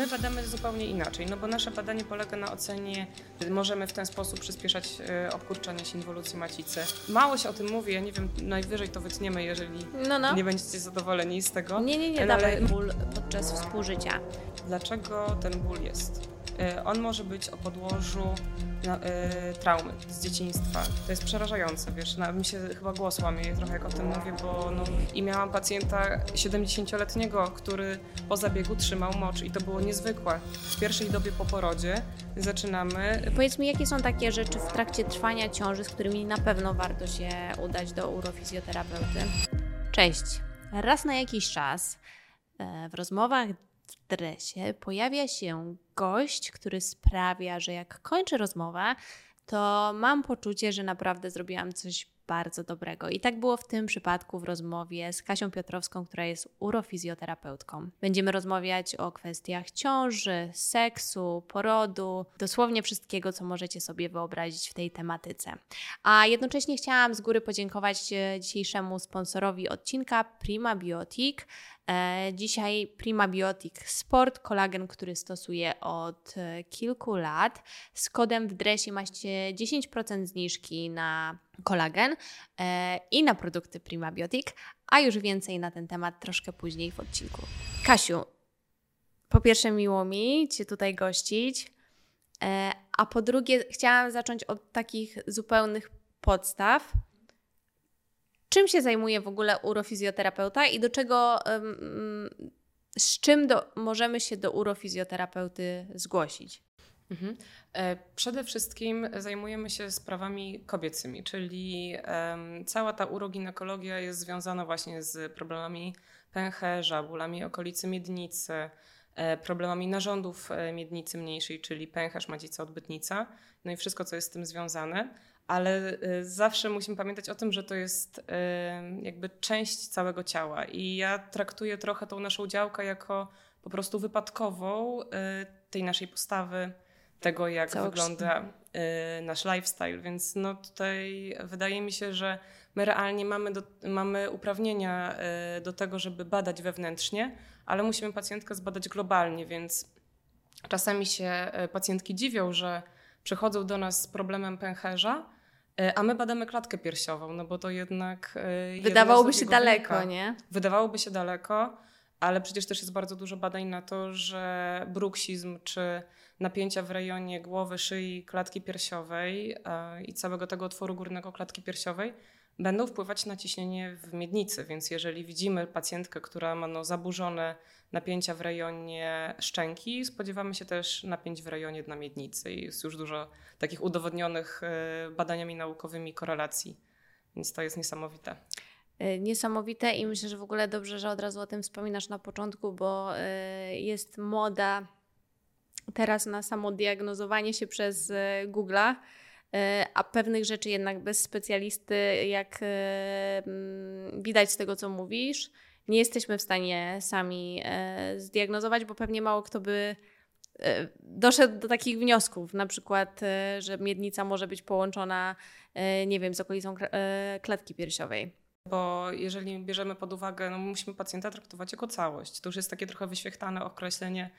my badamy zupełnie inaczej, no bo nasze badanie polega na ocenie, możemy w ten sposób przyspieszać e, obkurczanie się inwolucji macicy. Mało się o tym mówi, ja nie wiem, najwyżej to wytniemy, jeżeli No, no. nie będziecie zadowoleni z tego. Nie, nie, nie, Ale- dawaj ból podczas współżycia. Dlaczego ten ból jest? E, On może być o podłożu na, e, traumy z dzieciństwa. To jest przerażające, wiesz, na, mi się chyba głos łamie trochę jak o tym mówię, bo no, i miałam pacjenta 70-letniego, który po zabiegu trzymał mocz i to było niezwykłe. W pierwszej dobie po porodzie zaczynamy Powiedz mi, jakie są takie rzeczy w trakcie trwania ciąży, z którymi na pewno warto się udać do urofizjoterapeuty? Cześć. Raz na jakiś czas e, w rozmowach w dresie pojawia się gość, który sprawia, że jak kończę rozmowę, to mam poczucie, że naprawdę zrobiłam coś bardzo dobrego. I tak było w tym przypadku w rozmowie z Kasią Piotrowską, która jest urofizjoterapeutką. Będziemy rozmawiać o kwestiach ciąży, seksu, porodu, dosłownie wszystkiego, co możecie sobie wyobrazić w tej tematyce. A jednocześnie chciałam z góry podziękować e, dzisiejszemu sponsorowi odcinka Prima Biotic. E, Dzisiaj Prima Biotic Sport, kolagen, który stosuję od e, kilku lat. Z kodem w dresie macie 10% zniżki na kolagen e, i na produkty Prima Biotic, a już więcej na ten temat troszkę później w odcinku. Kasiu, po pierwsze miło mi Cię tutaj gościć, a po drugie chciałam zacząć od takich zupełnych podstaw. Czym się zajmuje w ogóle urofizjoterapeuta i do czego, em, z czym do, możemy się do urofizjoterapeuty zgłosić? Mhm. E, Przede wszystkim zajmujemy się sprawami kobiecymi, czyli cała ta uroginekologia jest związana właśnie z problemami pęcherza, bólami okolicy miednicy, e, problemami narządów e, miednicy mniejszej, czyli pęcherz, macica, odbytnica, no i wszystko, co jest z tym związane. Ale e, zawsze musimy pamiętać o tym, że to jest e, jakby część całego ciała. I ja traktuję trochę tą naszą działkę jako po prostu wypadkową e, tej naszej postawy, tego, jak Całokształt. wygląda y, nasz lifestyle. Więc no tutaj wydaje mi się, że my realnie mamy, do, mamy uprawnienia y, do tego, żeby badać wewnętrznie, ale musimy pacjentkę zbadać globalnie, więc czasami się y, pacjentki dziwią, że przychodzą do nas z problemem pęcherza, y, a my badamy klatkę piersiową, no bo to jednak... jedno Wydawałoby się daleko, nie? Wydawałoby się daleko, ale przecież też jest bardzo dużo badań na to, że bruksizm czy napięcia w rejonie głowy, szyi, klatki piersiowej e, i całego tego otworu górnego klatki piersiowej będą wpływać na ciśnienie w miednicy. Więc jeżeli widzimy pacjentkę, która ma no, zaburzone napięcia w rejonie szczęki, spodziewamy się też napięć w rejonie dna miednicy. Jest już dużo takich udowodnionych e, badaniami naukowymi korelacji. Więc to jest niesamowite. Y, Niesamowite i myślę, że w ogóle dobrze, że od razu o tym wspominasz na początku, bo y, jest moda teraz na samodiagnozowanie się przez y, Google'a, y, a pewnych rzeczy jednak bez specjalisty, jak y, mm, widać z tego, co mówisz, nie jesteśmy w stanie sami y, zdiagnozować, bo pewnie mało kto by doszedł do takich wniosków, na przykład, że miednica może być połączona, nie wiem, z okolicą klatki piersiowej. Bo jeżeli bierzemy pod uwagę, no musimy pacjenta traktować jako całość. To już jest takie trochę wyświechtane określenie,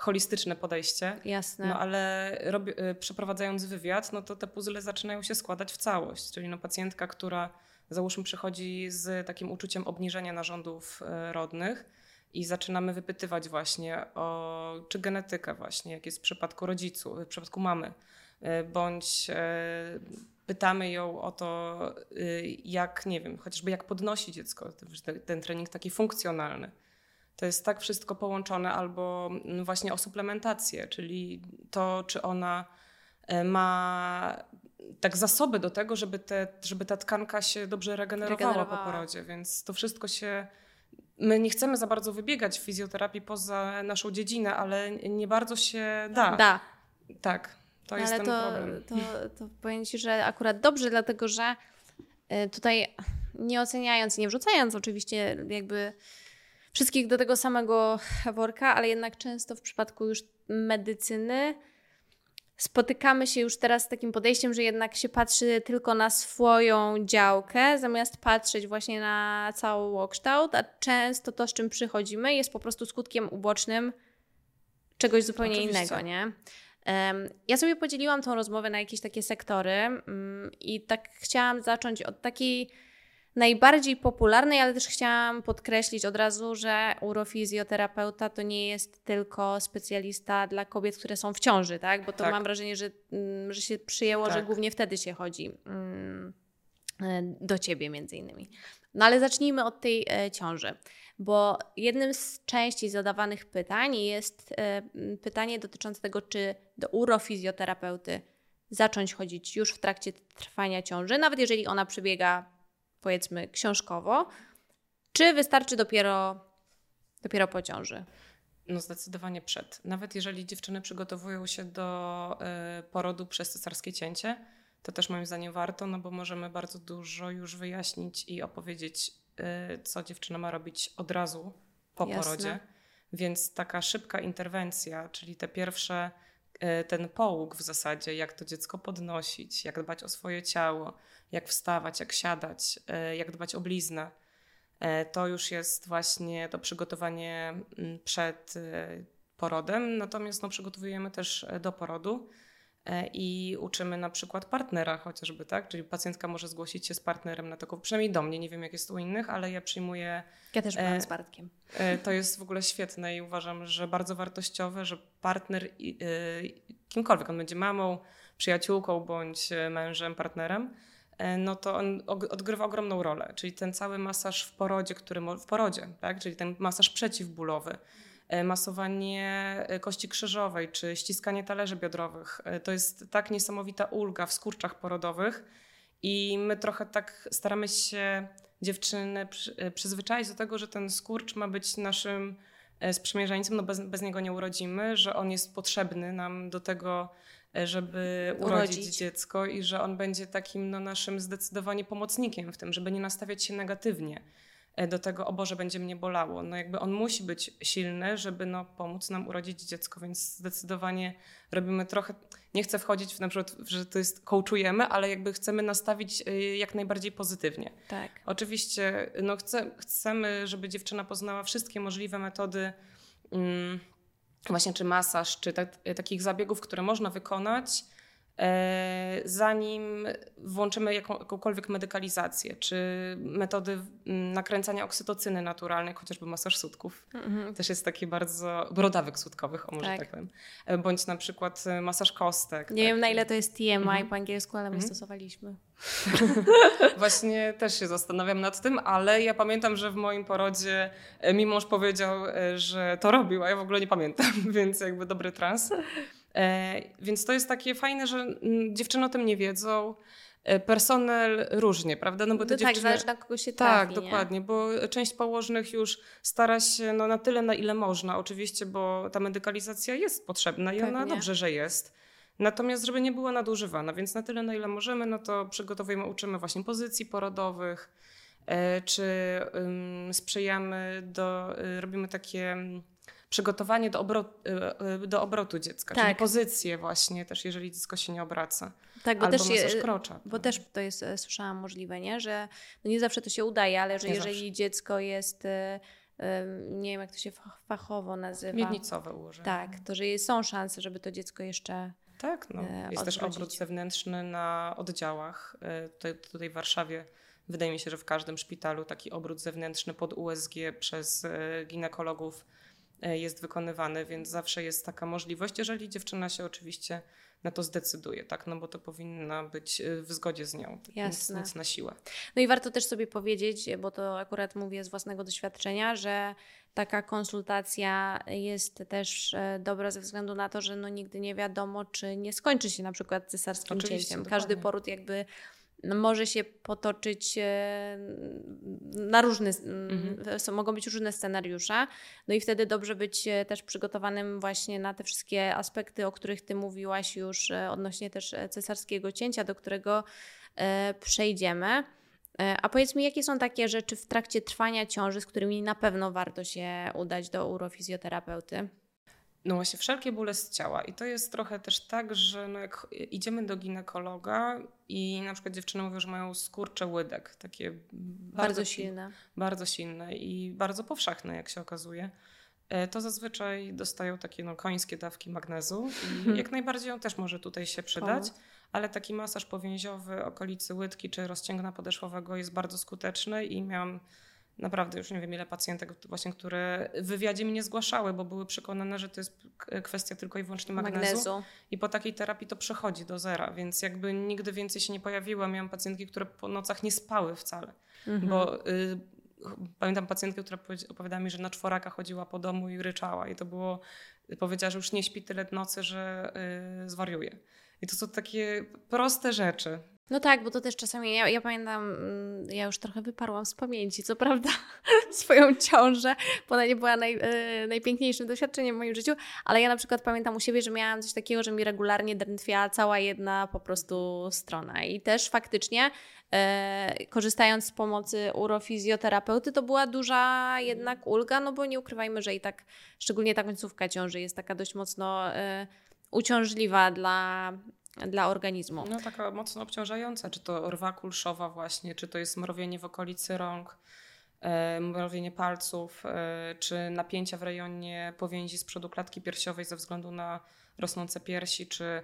holistyczne podejście. Jasne. No ale robi, y, przeprowadzając wywiad, no to te puzzle zaczynają się składać w całość. Czyli no pacjentka, która załóżmy przychodzi z takim uczuciem obniżenia narządów y, rodnych i zaczynamy wypytywać właśnie o czy genetykę właśnie, jak jest w przypadku rodziców, w przypadku mamy, y, bądź pytamy ją o to, jak, nie wiem, chociażby jak podnosi dziecko, ten trening taki funkcjonalny. To jest tak wszystko połączone, albo mm, właśnie o suplementację, czyli to, czy ona e, ma tak zasoby do tego, żeby, te, żeby ta tkanka się dobrze regenerowała, Regenerowała. po porodzie. Więc to wszystko się. My nie chcemy za bardzo wybiegać w fizjoterapii poza naszą dziedzinę, ale nie bardzo się da. Da. Tak, to jest Ale ten to, problem. to, to powiem Ci, że akurat dobrze, dlatego że y, tutaj nie oceniając, nie wrzucając oczywiście jakby wszystkich do tego samego worka, ale jednak często w przypadku już medycyny spotykamy się już teraz z takim podejściem, że jednak się patrzy tylko na swoją działkę, zamiast patrzeć właśnie na cały kształt, a często to, z czym przychodzimy, jest po prostu skutkiem ubocznym czegoś zupełnie Oczywiście. innego, nie? Ja sobie podzieliłam tą rozmowę na jakieś takie sektory mm, i tak chciałam zacząć od takiej najbardziej popularnej, ale też chciałam podkreślić od razu, że urofizjoterapeuta to nie jest tylko specjalista dla kobiet, które są w ciąży, tak? Bo to Tak. mam wrażenie, że, mm, że się przyjęło, że Tak. głównie wtedy się chodzi mm, e, do ciebie między innymi. No ale zacznijmy od tej e, ciąży, bo jednym z częściej zadawanych pytań jest e, pytanie dotyczące tego, czy do urofizjoterapeuty zacząć chodzić już w trakcie trwania ciąży, nawet jeżeli ona przebiega powiedzmy książkowo, czy wystarczy dopiero, dopiero po ciąży? No zdecydowanie przed. Nawet jeżeli dziewczyny przygotowują się do y, porodu przez cesarskie cięcie, to też moim zdaniem warto, no bo możemy bardzo dużo już wyjaśnić i opowiedzieć, y, co dziewczyna ma robić od razu po Jasne. porodzie. Więc taka szybka interwencja, czyli te pierwsze, ten połóg w zasadzie, jak to dziecko podnosić, jak dbać o swoje ciało, jak wstawać, jak siadać, y, jak dbać o bliznę. E, To już jest właśnie to przygotowanie mm, przed e, porodem, natomiast no, przygotowujemy też e, do porodu e, i uczymy na przykład partnera chociażby, tak? Czyli pacjentka może zgłosić się z partnerem na taką, przynajmniej do mnie, nie wiem jak jest u innych, ale ja przyjmuję, Ja też byłam E, z Bartkiem. e, to jest w ogóle świetne i uważam, że bardzo wartościowe, że partner, i- e, kimkolwiek on będzie mamą, przyjaciółką bądź e, mężem, partnerem, e, no to on odgrywa ogromną rolę. Czyli ten cały masaż w porodzie, który w porodzie, tak? czyli ten masaż przeciwbólowy, e, masowanie e, kości krzyżowej czy ściskanie talerzy biodrowych. e, To jest tak niesamowita ulga w skurczach porodowych i my trochę tak staramy się dziewczyny przy, e, przyzwyczaić do tego, że ten skurcz ma być naszym e, sprzymierzeńcem, no bez, bez niego nie urodzimy, że on jest potrzebny nam do tego, e, żeby urodzić, Urodzić. dziecko i że on będzie takim no, naszym zdecydowanie pomocnikiem w tym, żeby nie nastawiać się negatywnie e, do tego, o Boże, będzie mnie bolało. No jakby on musi być silny, żeby no, pomóc nam urodzić dziecko, więc zdecydowanie robimy trochę, nie chcę wchodzić w na przykład, że to jest coachujemy, ale jakby chcemy nastawić e, jak najbardziej pozytywnie. Tak. Oczywiście no chcę, chcemy, żeby dziewczyna poznała wszystkie możliwe metody, mm, właśnie czy masaż, czy tak, takich zabiegów, które można wykonać, e, zanim włączymy jaką, jakąkolwiek medykalizację, czy metody mm, nakręcania oksytocyny naturalnej, chociażby masaż sutków. Mhm. Też jest taki bardzo brodawych sutkowych, o może Tak. tak, powiem. E, Bądź na przykład e, masaż kostek. Nie wiem na ile to jest TMI Mhm. po angielsku, ale my Mhm. stosowaliśmy. Właśnie też się zastanawiam nad tym, ale ja pamiętam, że w moim porodzie e, mi mąż powiedział, e, że to robił, a ja w ogóle nie pamiętam, więc jakby dobry trans. E, więc to jest takie fajne, że mm, dziewczyny o tym nie wiedzą. E, Personel różnie, prawda? No bo te No tak, dziewczyny... zależy na kogo się Tak, trafi, nie? dokładnie, bo część położnych już stara się no, na tyle, na ile można, oczywiście, bo ta medykalizacja jest potrzebna i ona Pewnie. dobrze, że jest. Natomiast, żeby nie była nadużywana, więc na tyle, na ile możemy, no to przygotowujemy, uczymy właśnie pozycji porodowych, e, czy sprzyjamy do, y, robimy takie mm, przygotowanie do, obro, y, y, do obrotu dziecka, czyli Tak. pozycję właśnie też, jeżeli dziecko się nie obraca. Tak, bo Albo też, je, krocza. bo też to jest, e, słyszałam możliwe, nie? że no nie zawsze to się udaje, ale że Nie jeżeli dziecko jest, e, e, nie wiem jak to się fach- fachowo nazywa. Miednicowe ułożenie. Tak, to że są szanse, żeby to dziecko jeszcze Tak, no. jest też odwrócić. obrót zewnętrzny na oddziałach. Tutaj, tutaj w Warszawie wydaje mi się, że w każdym szpitalu taki obrót zewnętrzny pod USG przez ginekologów jest wykonywany, więc zawsze jest taka możliwość, jeżeli dziewczyna się oczywiście na to zdecyduje, tak? No bo to powinna być e, w zgodzie z nią. tak? Nic, Jasne. nic na siłę. No i warto też sobie powiedzieć, bo to akurat mówię z własnego doświadczenia, że taka konsultacja jest też e, dobra ze względu na to, że no nigdy nie wiadomo, czy nie skończy się na przykład cesarskim Oczywiście, cięciem. dokładnie. Każdy poród jakby może się potoczyć e, na różne, Mhm. są, mogą być różne scenariusze. No i wtedy dobrze być e, też przygotowanym właśnie na te wszystkie aspekty, o których Ty mówiłaś już e, odnośnie też cesarskiego cięcia, do którego przejdziemy. A powiedz mi, jakie są takie rzeczy w trakcie trwania ciąży, z którymi na pewno warto się udać do urofizjoterapeuty? No właśnie, wszelkie bóle z ciała. I to jest trochę też tak, że no jak idziemy do ginekologa i na przykład dziewczyny mówią, że mają skurcze łydek, takie Bardzo, silne. bardzo silne i bardzo powszechne, jak się okazuje. e, to zazwyczaj dostają takie no, końskie dawki magnezu i jak najbardziej on też może tutaj się przydać, ale taki masaż powięziowy okolicy łydki czy rozciągna podeszwowego jest bardzo skuteczny i miałam naprawdę już nie wiem ile pacjentek właśnie, które w wywiadzie mi nie zgłaszały, bo były przekonane, że to jest kwestia tylko i wyłącznie magnezu. Magnezu. I po takiej terapii to przechodzi do zera, więc jakby nigdy więcej się nie pojawiła. Miałam pacjentki, które po nocach nie spały wcale, Mhm. bo y, pamiętam pacjentkę, która opowiadała mi, że na czworaka chodziła po domu i ryczała i to było, powiedziała, że już nie śpi tyle nocy, że y, zwariuje. I to są takie proste rzeczy. No tak, bo to też czasami, ja, ja pamiętam, mm, ja już trochę wyparłam z pamięci, co prawda, swoją ciążę, bo ona nie była naj, e, najpiękniejszym doświadczeniem w moim życiu, ale ja na przykład pamiętam u siebie, że miałam coś takiego, że mi regularnie drętwiała cała jedna po prostu strona. I też faktycznie e, korzystając z pomocy urofizjoterapeuty, to była duża jednak ulga, no bo nie ukrywajmy, że i tak, szczególnie ta końcówka ciąży jest taka dość mocno e, uciążliwa dla, dla organizmu. No taka mocno obciążająca, czy to rwa kulszowa właśnie, czy to jest mrowienie w okolicy rąk, e, mrowienie palców, e, czy napięcia w rejonie powięzi z przodu klatki piersiowej ze względu na rosnące piersi, czy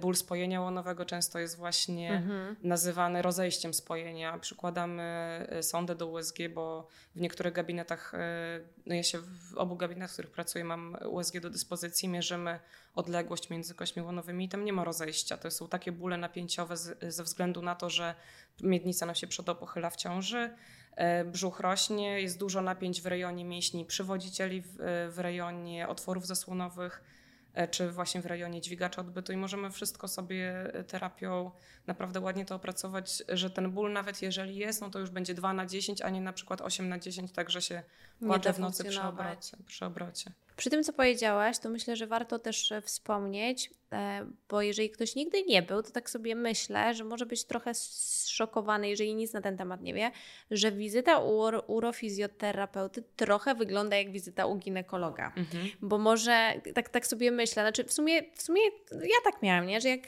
ból spojenia łonowego często jest właśnie Mhm. nazywany rozejściem spojenia. Przykładamy e, sondę do USG, bo w niektórych gabinetach, e, no ja się w obu gabinetach, w których pracuję, mam USG do dyspozycji, mierzymy odległość między kośćmi łonowymi i tam nie ma rozejścia. To są takie bóle napięciowe z, ze względu na to, że miednica nam się przedopochyla w ciąży, brzuch rośnie, jest dużo napięć w rejonie mięśni przywodzicieli, w, w rejonie otworów zasłonowych, czy właśnie w rejonie dźwigacza odbytu i możemy wszystko sobie e, terapią naprawdę ładnie to opracować, że ten ból nawet jeżeli jest, no to już będzie 2 na 10, a nie na przykład 8 na 10, tak że się da w nocy przy obrocie. Przy obrocie. Przy tym, co powiedziałaś, to myślę, że warto też e, wspomnieć, e, bo jeżeli ktoś nigdy nie był, to tak sobie myślę, że może być trochę zszokowany, jeżeli nic na ten temat nie wie, że wizyta u uro- urofizjoterapeuty trochę wygląda jak wizyta u ginekologa. Mhm. Bo może, tak, tak sobie myślę, znaczy w sumie, w sumie ja tak miałam, nie? że jak,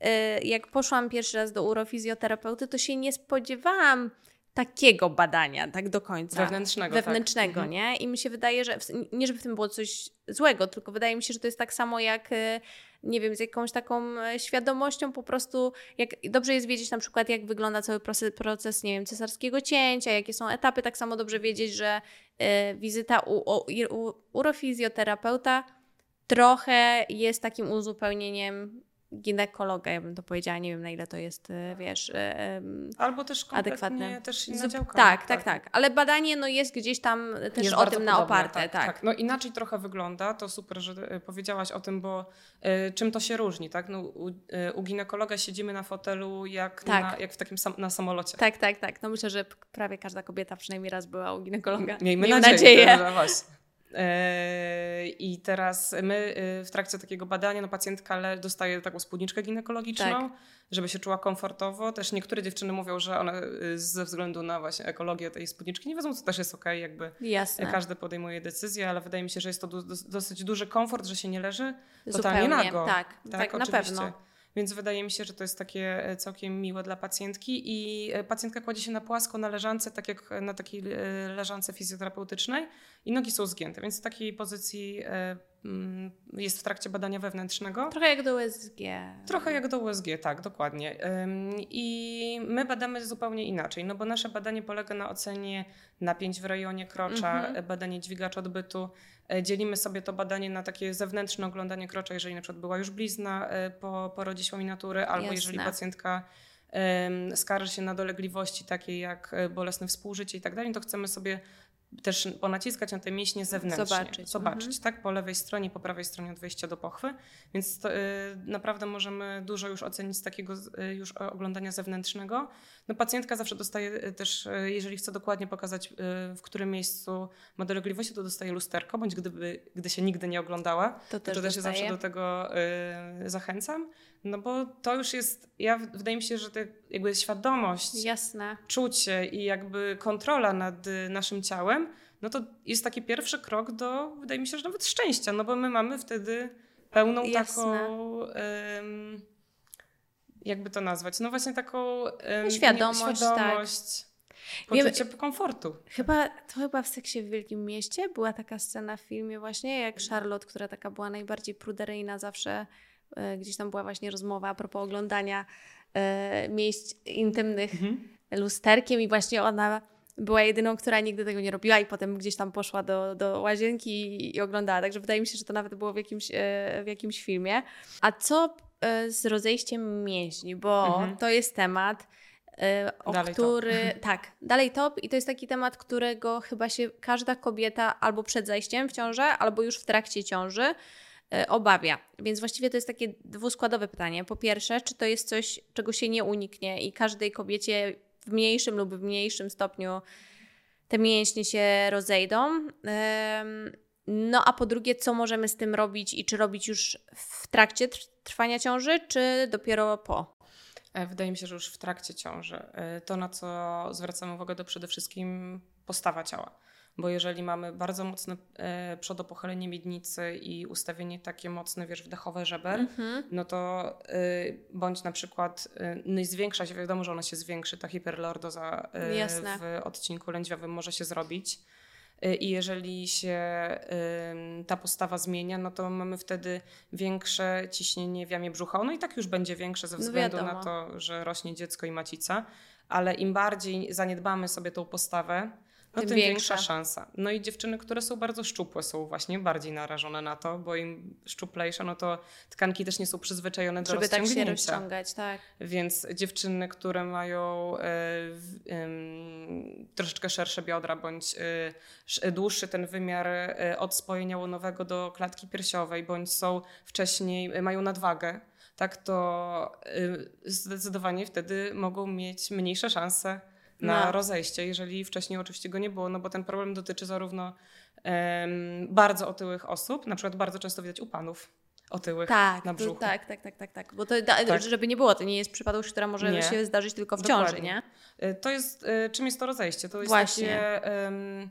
e, jak poszłam pierwszy raz do urofizjoterapeuty, to się nie spodziewałam takiego badania tak do końca Wewnętrznego. wewnętrznego, tak. nie? I mi się wydaje, że w- nie, żeby w tym było coś złego, tylko wydaje mi się, że to jest tak samo jak, e, nie wiem, z jakąś taką e, świadomością po prostu, jak dobrze jest wiedzieć na przykład, jak wygląda cały proces, proces nie wiem, cesarskiego cięcia, jakie są etapy, tak samo dobrze wiedzieć, że e, wizyta u, u, u urofizjoterapeuta trochę jest takim uzupełnieniem ginekologa, ja bym to powiedziała, nie wiem na ile to jest, e, wiesz, em, Albo też kompletnie adekwatne. też inna działka. tak, tak, tak, ale badanie no jest gdzieś tam też Jest o tym na podobne, oparte, tak. No inaczej trochę wygląda, to super, że y, powiedziałaś o tym, bo y, czym to się różni, tak? No, u, y, u ginekologa siedzimy na fotelu jak, Tak. na, jak w takim sam, na samolocie. Tak, tak, tak. No myślę, że prawie każda kobieta przynajmniej raz była u ginekologa. Miejmy, Miejmy nadzieję. nadzieję. że właśnie. E, I teraz my y, w trakcie takiego badania no, pacjentka dostaje taką spódniczkę ginekologiczną, Tak. żeby się czuła komfortowo. Też niektóre dziewczyny mówią, że one y, ze względu na właśnie ekologię tej spódniczki nie wezmą, co też jest okej, jakby Jasne. każdy podejmuje decyzję, ale wydaje mi się, że jest to dosyć duży komfort, że się nie leży totalnie Zupełnie, nago. tak, tak, na oczywiście. pewno. Więc wydaje mi się, że to jest takie e, całkiem miłe dla pacjentki i e, pacjentka kładzie się na płasko na leżance, tak jak na takiej e, leżance fizjoterapeutycznej i nogi są zgięte, więc w takiej pozycji mm, jest w trakcie badania wewnętrznego. Trochę jak do USG. Trochę jak do USG, tak, dokładnie. I my badamy zupełnie inaczej, no bo nasze badanie polega na ocenie napięć w rejonie krocza, Mhm. badanie dźwigacza odbytu. E, Dzielimy sobie to badanie na takie zewnętrzne oglądanie krocza, jeżeli na przykład była już blizna e, po porodzie świminatury, albo Jasne. jeżeli pacjentka skarży się na dolegliwości takie jak e, bolesne współżycie i tak dalej, to chcemy sobie też ponaciskać na te mięśnie zewnętrznie. Zobaczyć. Zobaczyć, Mhm. tak? Po lewej stronie, po prawej stronie od wejścia do pochwy. Więc to, y, naprawdę możemy dużo już ocenić z takiego y, już oglądania zewnętrznego. No, pacjentka zawsze dostaje y, też, y, jeżeli chce dokładnie pokazać, y, w którym miejscu ma dolegliwości, to dostaje lusterko, bądź gdyby, gdy się nigdy nie oglądała, To to też, też dostaję. zawsze do tego y, zachęcam. No bo to już jest, ja wydaje mi się, że to jakby świadomość Jasne. czucie i jakby kontrola nad y, naszym ciałem, no to jest taki pierwszy krok do, wydaje mi się, że nawet szczęścia, no bo my mamy wtedy pełną Jasne. taką, em, jakby to nazwać, no właśnie taką em, Świadomość, nie- świadomość. poczucie Wiem, komfortu. Chyba, to chyba w Seksie w Wielkim Mieście była taka scena w filmie właśnie, jak Charlotte, która taka była najbardziej pruderyjna zawsze, gdzieś tam była właśnie rozmowa a propos oglądania e, miejsc intymnych mhm. lusterkiem i właśnie ona była jedyną, która nigdy tego nie robiła i potem gdzieś tam poszła do, do łazienki i, oglądała. Także wydaje mi się, że to nawet było w jakimś, e, w jakimś filmie. A co e, z rozejściem mięśni? Bo mhm. to jest temat, e, o dalej który. Top. Tak, dalej top. I to jest taki temat, którego chyba się każda kobieta albo przed zajściem w ciążę, albo już w trakcie ciąży obawia. Więc właściwie to jest takie dwuskładowe pytanie. Po pierwsze, czy to jest coś, czego się nie uniknie i każdej kobiecie w mniejszym lub w mniejszym stopniu te mięśnie się rozejdą. No a po drugie, co możemy z tym robić i czy robić już w trakcie trwania ciąży, czy dopiero po? E, wydaje mi się, że już w trakcie ciąży. E, to, na co zwracamy uwagę, to przede wszystkim postawa ciała bo jeżeli mamy bardzo mocne e, przodopochylenie miednicy i ustawienie takie mocne, wiesz, wdechowe żeber, mm-hmm. no to e, bądź na przykład, e, no i zwiększa się, wiadomo, że ona się zwiększy, ta hiperlordoza e, w odcinku lędźwiowym może się zrobić. I jeżeli się ta postawa zmienia, no to mamy wtedy większe ciśnienie w jamie brzucha. No i tak już będzie większe ze no względu no na to, że rośnie dziecko i macica, ale im bardziej zaniedbamy sobie tą postawę, no tym, tym większa. większa szansa. No i dziewczyny, które są bardzo szczupłe, są właśnie bardziej narażone na to, bo im szczuplejsze, no to tkanki też nie są przyzwyczajone do Żeby tak się rozciągać, tak. Więc dziewczyny, które mają y, y, troszeczkę szersze biodra, bądź y, dłuższy ten wymiar od spojenia łonowego do klatki piersiowej, bądź są wcześniej, mają nadwagę, tak to zdecydowanie wtedy mogą mieć mniejsze szanse na no. rozejście, jeżeli wcześniej oczywiście go nie było, no bo ten problem dotyczy zarówno um, bardzo otyłych osób, na przykład bardzo często widać u panów otyłych tak, na brzuchu. tak, tak, tak, tak, tak. Bo to, tak. żeby nie było, to nie jest przypadłość, która może nie. się zdarzyć tylko w Dokładnie. ciąży, nie? Y, to jest, y, czym jest to rozejście? To jest Właśnie. takie um,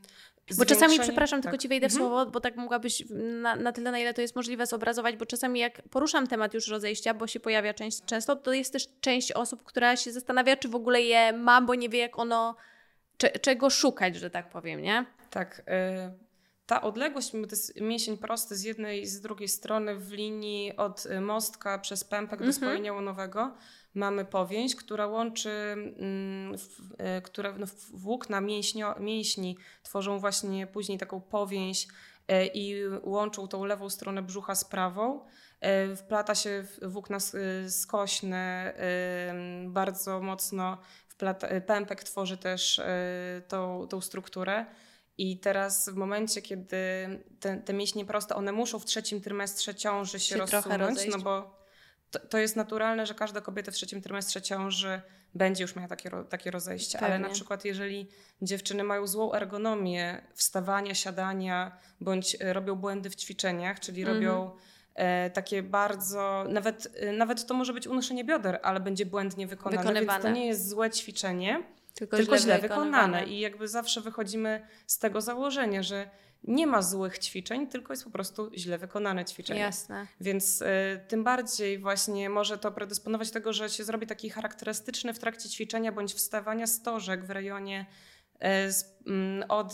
bo czasami, przepraszam, tak. tylko ci wejdę w mhm. słowo, bo tak mogłabyś na, na, tyle, na ile to jest możliwe zobrazować, bo czasami jak poruszam temat już rozejścia, bo się pojawia część, często, to jest też część osób, która się zastanawia, czy w ogóle je ma, bo nie wie, jak ono, czego szukać, że tak powiem, nie? Tak. Y ta odległość, to jest mięsień prosty z jednej i z drugiej strony w linii od mostka przez pępek do mhm. spojenia łonowego, mamy powięź, która łączy, mm, e, które no, włókna mięśnio, mięśni tworzą właśnie później taką powięź e, i łączą tą lewą stronę brzucha z prawą. E, wplata się włókna skośne, bardzo mocno wplata, pępek tworzy też tą, tą strukturę. I teraz w momencie, kiedy te, te mięśnie proste, one muszą w trzecim trymestrze ciąży się, się rozsunąć, no bo to, to, jest naturalne, że każda kobieta w trzecim trymestrze ciąży będzie już miała takie, takie rozejście. Pewnie. Ale na przykład jeżeli dziewczyny mają złą ergonomię wstawania, siadania, bądź e, robią błędy w ćwiczeniach, czyli -hmm. robią e, takie bardzo, nawet, e, nawet to może być unoszenie bioder, ale będzie błędnie wykonane, Wykonywane. więc to nie jest złe ćwiczenie, tylko, tylko źle, źle wykonane. wykonane. I jakby zawsze wychodzimy z tego założenia, że nie ma złych ćwiczeń, tylko jest po prostu źle wykonane ćwiczenie. Jasne. Więc y, tym bardziej właśnie może to predysponować tego, że się zrobi taki charakterystyczny w trakcie ćwiczenia bądź wstawania stożek w rejonie y, z, y, od,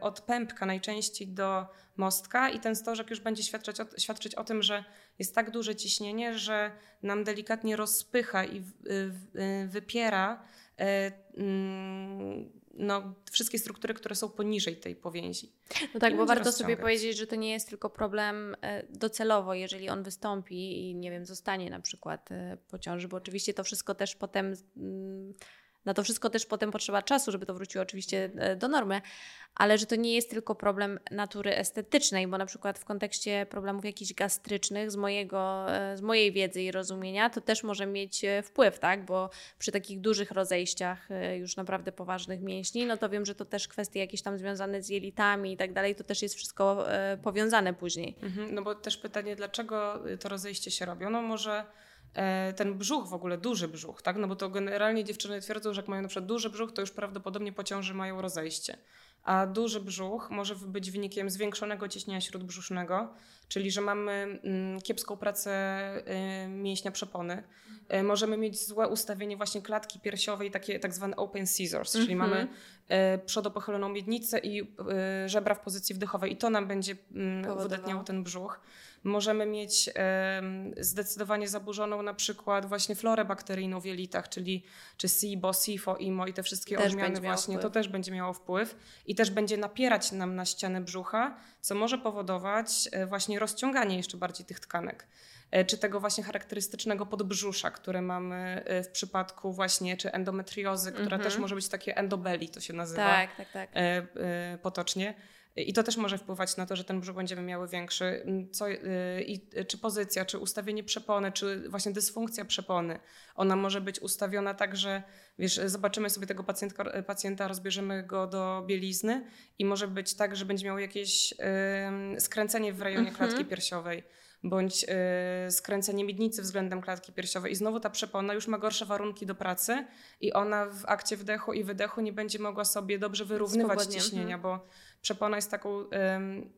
od pępka najczęściej do mostka i ten stożek już będzie świadczyć o, świadczyć o tym, że jest tak duże ciśnienie, że nam delikatnie rozpycha i y, wypiera mm, no, wszystkie struktury, które są poniżej tej powięzi. No tak, bo warto sobie powiedzieć, że to nie jest tylko problem e, docelowo, jeżeli on wystąpi i nie wiem, zostanie na przykład e, po ciąży, bo oczywiście to wszystko też potem mm, na to wszystko też potem potrzeba czasu, żeby to wróciło oczywiście e, do normy, ale że to nie jest tylko problem natury estetycznej, bo na przykład w kontekście problemów jakichś gastrycznych, z, mojego, e, z mojej wiedzy i rozumienia, to też może mieć e, wpływ, tak? Bo przy takich dużych rozejściach już naprawdę poważnych mięśni, no to wiem, że to też kwestie jakieś tam związane z jelitami i tak dalej, to też jest wszystko powiązane później. Mhm, no bo też pytanie, dlaczego to rozejście się robi? No może ten brzuch w ogóle, duży brzuch, tak? No bo to generalnie dziewczyny twierdzą, że jak mają na przykład duży brzuch, to już prawdopodobnie po ciąży mają rozejście. a duży brzuch może być wynikiem zwiększonego ciśnienia śródbrzusznego, czyli że mamy mm, kiepską pracę y, mięśnia przepony. Y, możemy mieć złe ustawienie właśnie klatki piersiowej, takie tak zwane open scissors, czyli Mhm. mamy y, przodopochyloną miednicę i żebra w pozycji wdechowej i to nam będzie mm, wydatniało ten brzuch. Możemy mieć zdecydowanie zaburzoną na przykład właśnie florę bakteryjną w jelitach, czyli czy SIBO, SIFO, IMO i te wszystkie Też odmiany właśnie, to wpływ. też będzie miało wpływ i też będzie napierać nam na ścianę brzucha, co może powodować e, właśnie rozciąganie jeszcze bardziej tych tkanek. E, Czy tego właśnie charakterystycznego podbrzusza, które mamy e, w przypadku właśnie, czy endometriozy, która Mhm. też może być takie endobeli, to się nazywa Tak, tak, tak. potocznie. I to też może wpływać na to, że ten brzuch będziemy miały większy. Mm, Co, e, i, czy pozycja, czy ustawienie przepony, czy właśnie dysfunkcja przepony. Ona może być ustawiona tak, że wiesz, zobaczymy sobie tego pacjentka, pacjenta, rozbierzemy go do bielizny i może być tak, że będzie miał jakieś em, skręcenie w rejonie Mhm. klatki piersiowej bądź e, skręcenie miednicy względem klatki piersiowej. I znowu ta przepona już ma gorsze warunki do pracy i ona w akcie wdechu i wydechu nie będzie mogła sobie dobrze wyrównywać Swobodnie, ciśnienia, mhm. bo przepona jest taką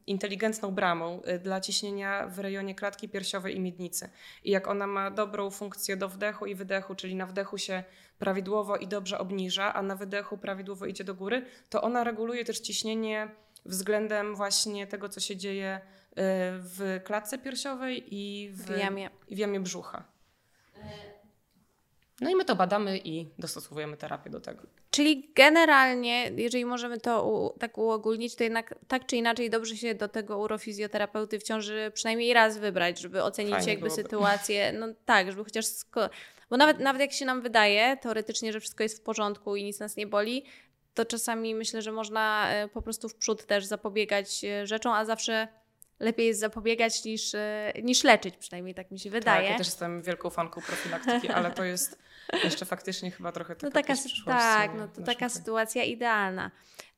inteligentną bramą y, dla ciśnienia w rejonie klatki piersiowej i miednicy. I jak ona ma dobrą funkcję do wdechu i wydechu, czyli na wdechu się prawidłowo i dobrze obniża, a na wydechu prawidłowo idzie do góry, to ona reguluje też ciśnienie względem właśnie tego, co się dzieje y, w klatce piersiowej i w, W jamie. i w jamie brzucha. No i my to badamy i dostosowujemy terapię do tego. Czyli generalnie, jeżeli możemy to u, tak uogólnić, to jednak tak czy inaczej dobrze się do tego urofizjoterapeuty w ciąży przynajmniej raz wybrać, żeby ocenić Fajnie jakby byłoby. sytuację. No tak, żeby chociaż. Bo nawet, nawet jak się nam wydaje teoretycznie, że wszystko jest w porządku i nic nas nie boli, to czasami myślę, że można e, po prostu w przód też zapobiegać e, rzeczom, a zawsze lepiej jest zapobiegać niż, e, niż leczyć, przynajmniej tak mi się wydaje. Tak, ja też jestem wielką fanką profilaktyki, ale to jest jeszcze faktycznie chyba trochę taka, No taka, tak, no w to taka sytuacja idealna.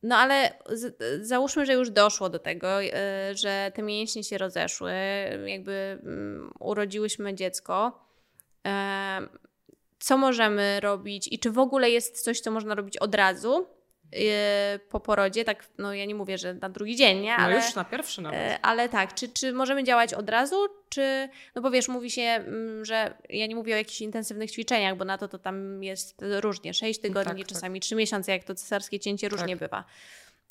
No ale z, załóżmy, że już doszło do tego, y, że te mięśnie się rozeszły, jakby mm, urodziłyśmy dziecko. Em, Co możemy robić i czy w ogóle jest coś, co można robić od razu po porodzie? Tak, no ja nie mówię, że na drugi dzień, nie? No Ale, już na pierwszy nawet. E, Ale tak, czy, czy możemy działać od razu, czy, no bo wiesz, mówi się, mm, że ja nie mówię o jakichś intensywnych ćwiczeniach, bo na to to tam jest różnie, 6 tygodni, tak. czasami 3 miesiące, jak to cesarskie cięcie różnie Tak. bywa.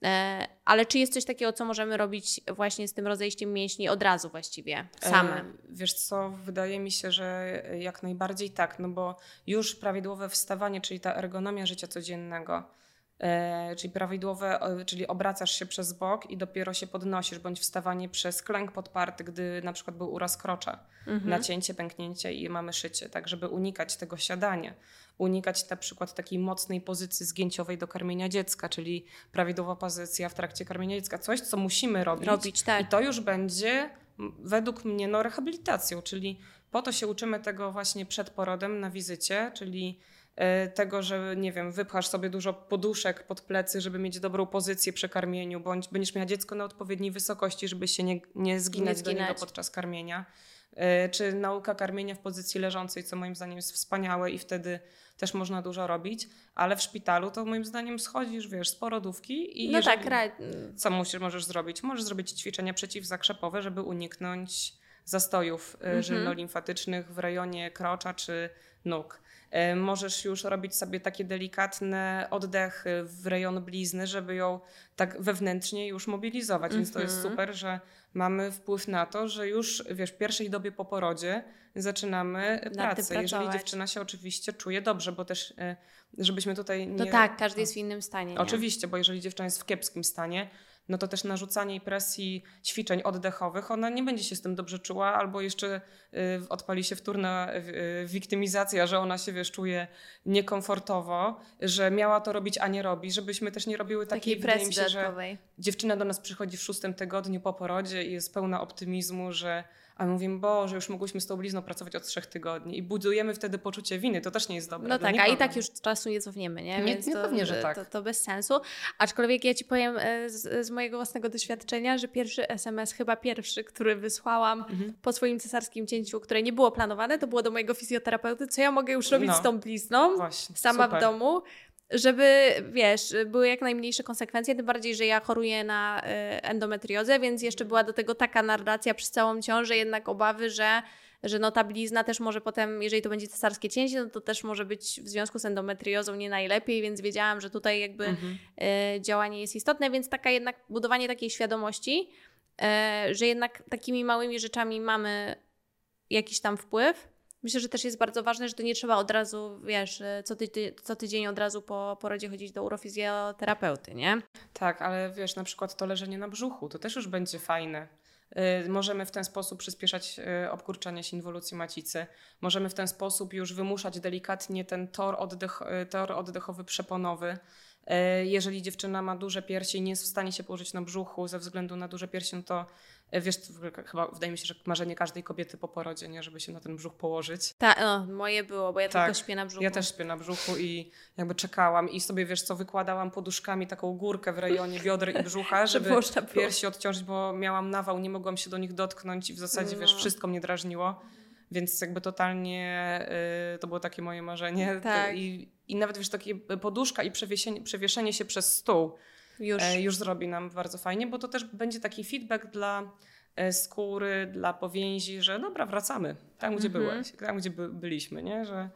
E, ale czy jest coś takiego, co możemy robić właśnie z tym rozejściem mięśni od razu właściwie, same? E, wiesz co, wydaje mi się, że jak najbardziej tak, no bo już prawidłowe wstawanie, czyli ta ergonomia życia codziennego, czyli prawidłowe, e, czyli obracasz się przez bok i dopiero się podnosisz, bądź wstawanie przez klęk podparty, gdy na przykład był uraz krocza, Mhm. nacięcie, pęknięcie i mamy szycie, tak żeby unikać tego siadania. Unikać na przykład takiej mocnej pozycji zgięciowej do karmienia dziecka, czyli prawidłowa pozycja w trakcie karmienia dziecka. Coś, co musimy robić. Robić, tak. I to już będzie według mnie no, rehabilitacją, czyli po to się uczymy tego właśnie przed porodem na wizycie, czyli e, tego, że nie wiem, wypchasz sobie dużo poduszek pod plecy, żeby mieć dobrą pozycję przy karmieniu, bądź będziesz miała dziecko na odpowiedniej wysokości, żeby się nie, nie zginać do niego zginać. podczas karmienia. E, Czy nauka karmienia w pozycji leżącej, co moim zdaniem jest wspaniałe i wtedy też można dużo robić, ale w szpitalu to moim zdaniem schodzisz, wiesz, z porodówki i No jeżeli- tak, ra- co musisz, możesz zrobić? Możesz zrobić ćwiczenia przeciwzakrzepowe, żeby uniknąć zastojów Mhm. mhm. żylno-limfatycznych w rejonie krocza czy nóg. E, Możesz już robić sobie takie delikatne oddechy w rejon blizny, żeby ją tak wewnętrznie już mobilizować. Więc to jest Mhm. super, że mamy wpływ na to, że już wiesz, w pierwszej dobie po porodzie zaczynamy pracę. Jeżeli dziewczyna się oczywiście czuje dobrze, bo też e, żebyśmy tutaj nie... to tak, każdy jest w innym stanie. Nie? Oczywiście, bo jeżeli dziewczyna jest w kiepskim stanie, no to też narzucanie jej presji ćwiczeń oddechowych, ona nie będzie się z tym dobrze czuła, albo jeszcze y, odpali się wtórna y, wiktymizacja, że ona się wiesz, czuje niekomfortowo, że miała to robić, a nie robi, żebyśmy też nie robiły takiej, Takiej presji się, że dziewczyna do nas przychodzi w szóstym tygodniu po porodzie i jest pełna optymizmu, że a my mówimy, Boże, już mogłyśmy z tą blizną pracować od trzech tygodni i budujemy wtedy poczucie winy, to też nie jest dobre. No tak, a i nikogo. tak już czasu nie cofniemy, nie? Nie- Więc nie to, pewnie, że tak. to, to bez sensu. Aczkolwiek ja ci powiem e, z, z mojego własnego doświadczenia, że pierwszy SMS, chyba pierwszy, który wysłałam Mhm. po swoim cesarskim cięciu, które nie było planowane, to było do mojego fizjoterapeuty, co ja mogę już robić No. z tą blizną, Właśnie, sama super. w domu. Żeby, wiesz, były jak najmniejsze konsekwencje, tym bardziej, że ja choruję na y, endometriozę, więc jeszcze była do tego taka narracja przez całą ciążę, jednak obawy, że że no ta blizna też może potem, jeżeli to będzie cesarskie cięcie, no to też może być w związku z endometriozą nie najlepiej, więc wiedziałam, że tutaj jakby mhm. y, działanie jest istotne, więc taka jednak budowanie takiej świadomości, y, że jednak takimi małymi rzeczami mamy jakiś tam wpływ, Myślę, że też jest bardzo ważne, że to nie trzeba od razu, wiesz, co, ty, co tydzień od razu po porodzie chodzić do urofizjoterapeuty, nie? Tak, ale wiesz, na przykład to leżenie na brzuchu, to też już będzie fajne. Y, możemy w ten sposób przyspieszać y, obkurczanie się inwolucji macicy. Możemy w ten sposób już wymuszać delikatnie ten tor, oddech, tor oddechowy przeponowy. Jeżeli dziewczyna ma duże piersi i nie jest w stanie się położyć na brzuchu ze względu na duże piersi, no to Wiesz, chyba wydaje mi się, że marzenie każdej kobiety po porodzie, nie? Żeby się na ten brzuch położyć. Tak, no, moje było, bo ja tak, tylko śpię na brzuchu. Ja też śpię na brzuchu i jakby czekałam i sobie, wiesz co, wykładałam poduszkami taką górkę w rejonie bioder i brzucha, żeby piersi odciążyć, bo miałam nawał, nie mogłam się do nich dotknąć i w zasadzie, no. wiesz, wszystko mnie drażniło. Więc jakby totalnie y, to było takie moje marzenie. Tak. I, I nawet wiesz, takie poduszka i przewieszenie, przewieszenie się przez stół już. E, już zrobi nam bardzo fajnie, bo to też będzie taki feedback dla e, skóry, dla powięzi, że dobra, wracamy tam, gdzie mhm. byłeś, tam, gdzie by, byliśmy, nie? Że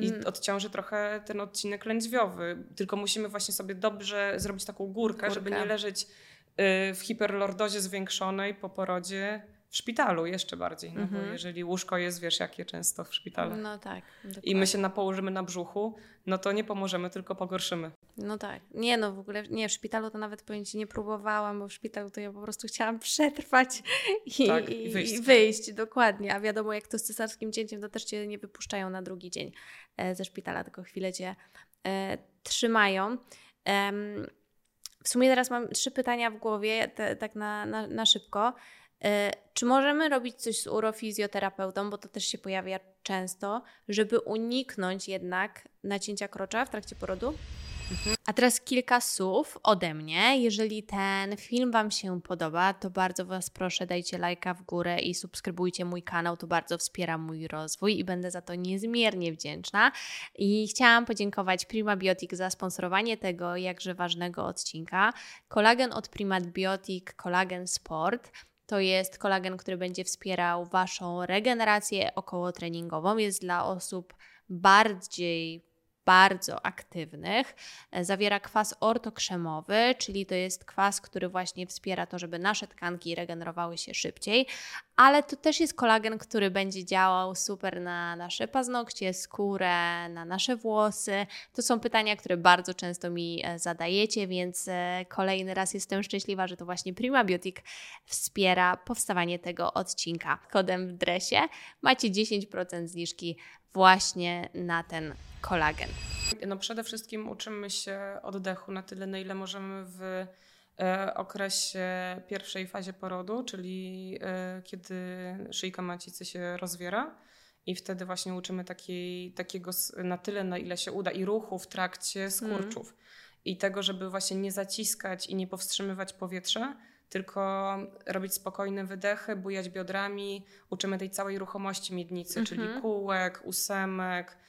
i mm. odciąży trochę ten odcinek lędźwiowy. Tylko musimy właśnie sobie dobrze zrobić taką górkę, górkę. żeby nie leżeć y, w hiperlordozie zwiększonej po porodzie, szpitalu jeszcze bardziej, no bo mhm. jeżeli łóżko jest, wiesz jakie często w szpitalu. No tak. Dokładnie. I my się napołożymy na brzuchu, no to nie pomożemy, tylko pogorszymy. No tak. Nie no, w ogóle nie, w szpitalu to nawet powiem Ci nie próbowałam, bo w szpitalu to ja po prostu chciałam przetrwać i, tak, i, wyjść. i wyjść. Dokładnie. A wiadomo, jak to z cesarskim cięciem, to też Cię nie wypuszczają na drugi dzień e, ze szpitala, tylko chwilę Cię e, trzymają. w sumie teraz mam trzy pytania w głowie, te, tak na, na, na szybko. E, czy możemy robić coś z urofizjoterapeutą, bo to też się pojawia często, żeby uniknąć jednak nacięcia krocza w trakcie porodu? A teraz kilka słów ode mnie. Jeżeli ten film Wam się podoba, to bardzo Was proszę, dajcie lajka w górę i subskrybujcie mój kanał. To bardzo wspiera mój rozwój i będę za to niezmiernie wdzięczna. I chciałam podziękować Prima Biotic za sponsorowanie tego jakże ważnego odcinka. Kolagen od Prima Biotic, kolagen Sport to jest kolagen, który będzie wspierał Waszą regenerację okołotreningową. Jest dla osób bardziej bardzo aktywnych. Zawiera kwas ortokrzemowy, czyli to jest kwas, który właśnie wspiera to, żeby nasze tkanki regenerowały się szybciej, ale to też jest kolagen, który będzie działał super na nasze paznokcie, skórę, na nasze włosy. To są pytania, które bardzo często mi e, zadajecie, więc e, kolejny raz jestem szczęśliwa, że to właśnie Primabiotic wspiera powstawanie tego odcinka. Kodem w dresie macie 10% zniżki właśnie na ten kolagen? No przede wszystkim uczymy się oddechu na tyle, na ile możemy w okresie pierwszej fazie porodu, czyli e, kiedy szyjka macicy się rozwiera. I wtedy właśnie uczymy takiej, takiego na tyle, na ile się uda, i ruchu w trakcie skurczów. Mm. I tego, żeby właśnie nie zaciskać i nie powstrzymywać powietrza, tylko robić spokojne wydechy, bujać biodrami. Uczymy tej całej ruchomości miednicy, mm -hmm. czyli mhm. kółek, ósemek, E,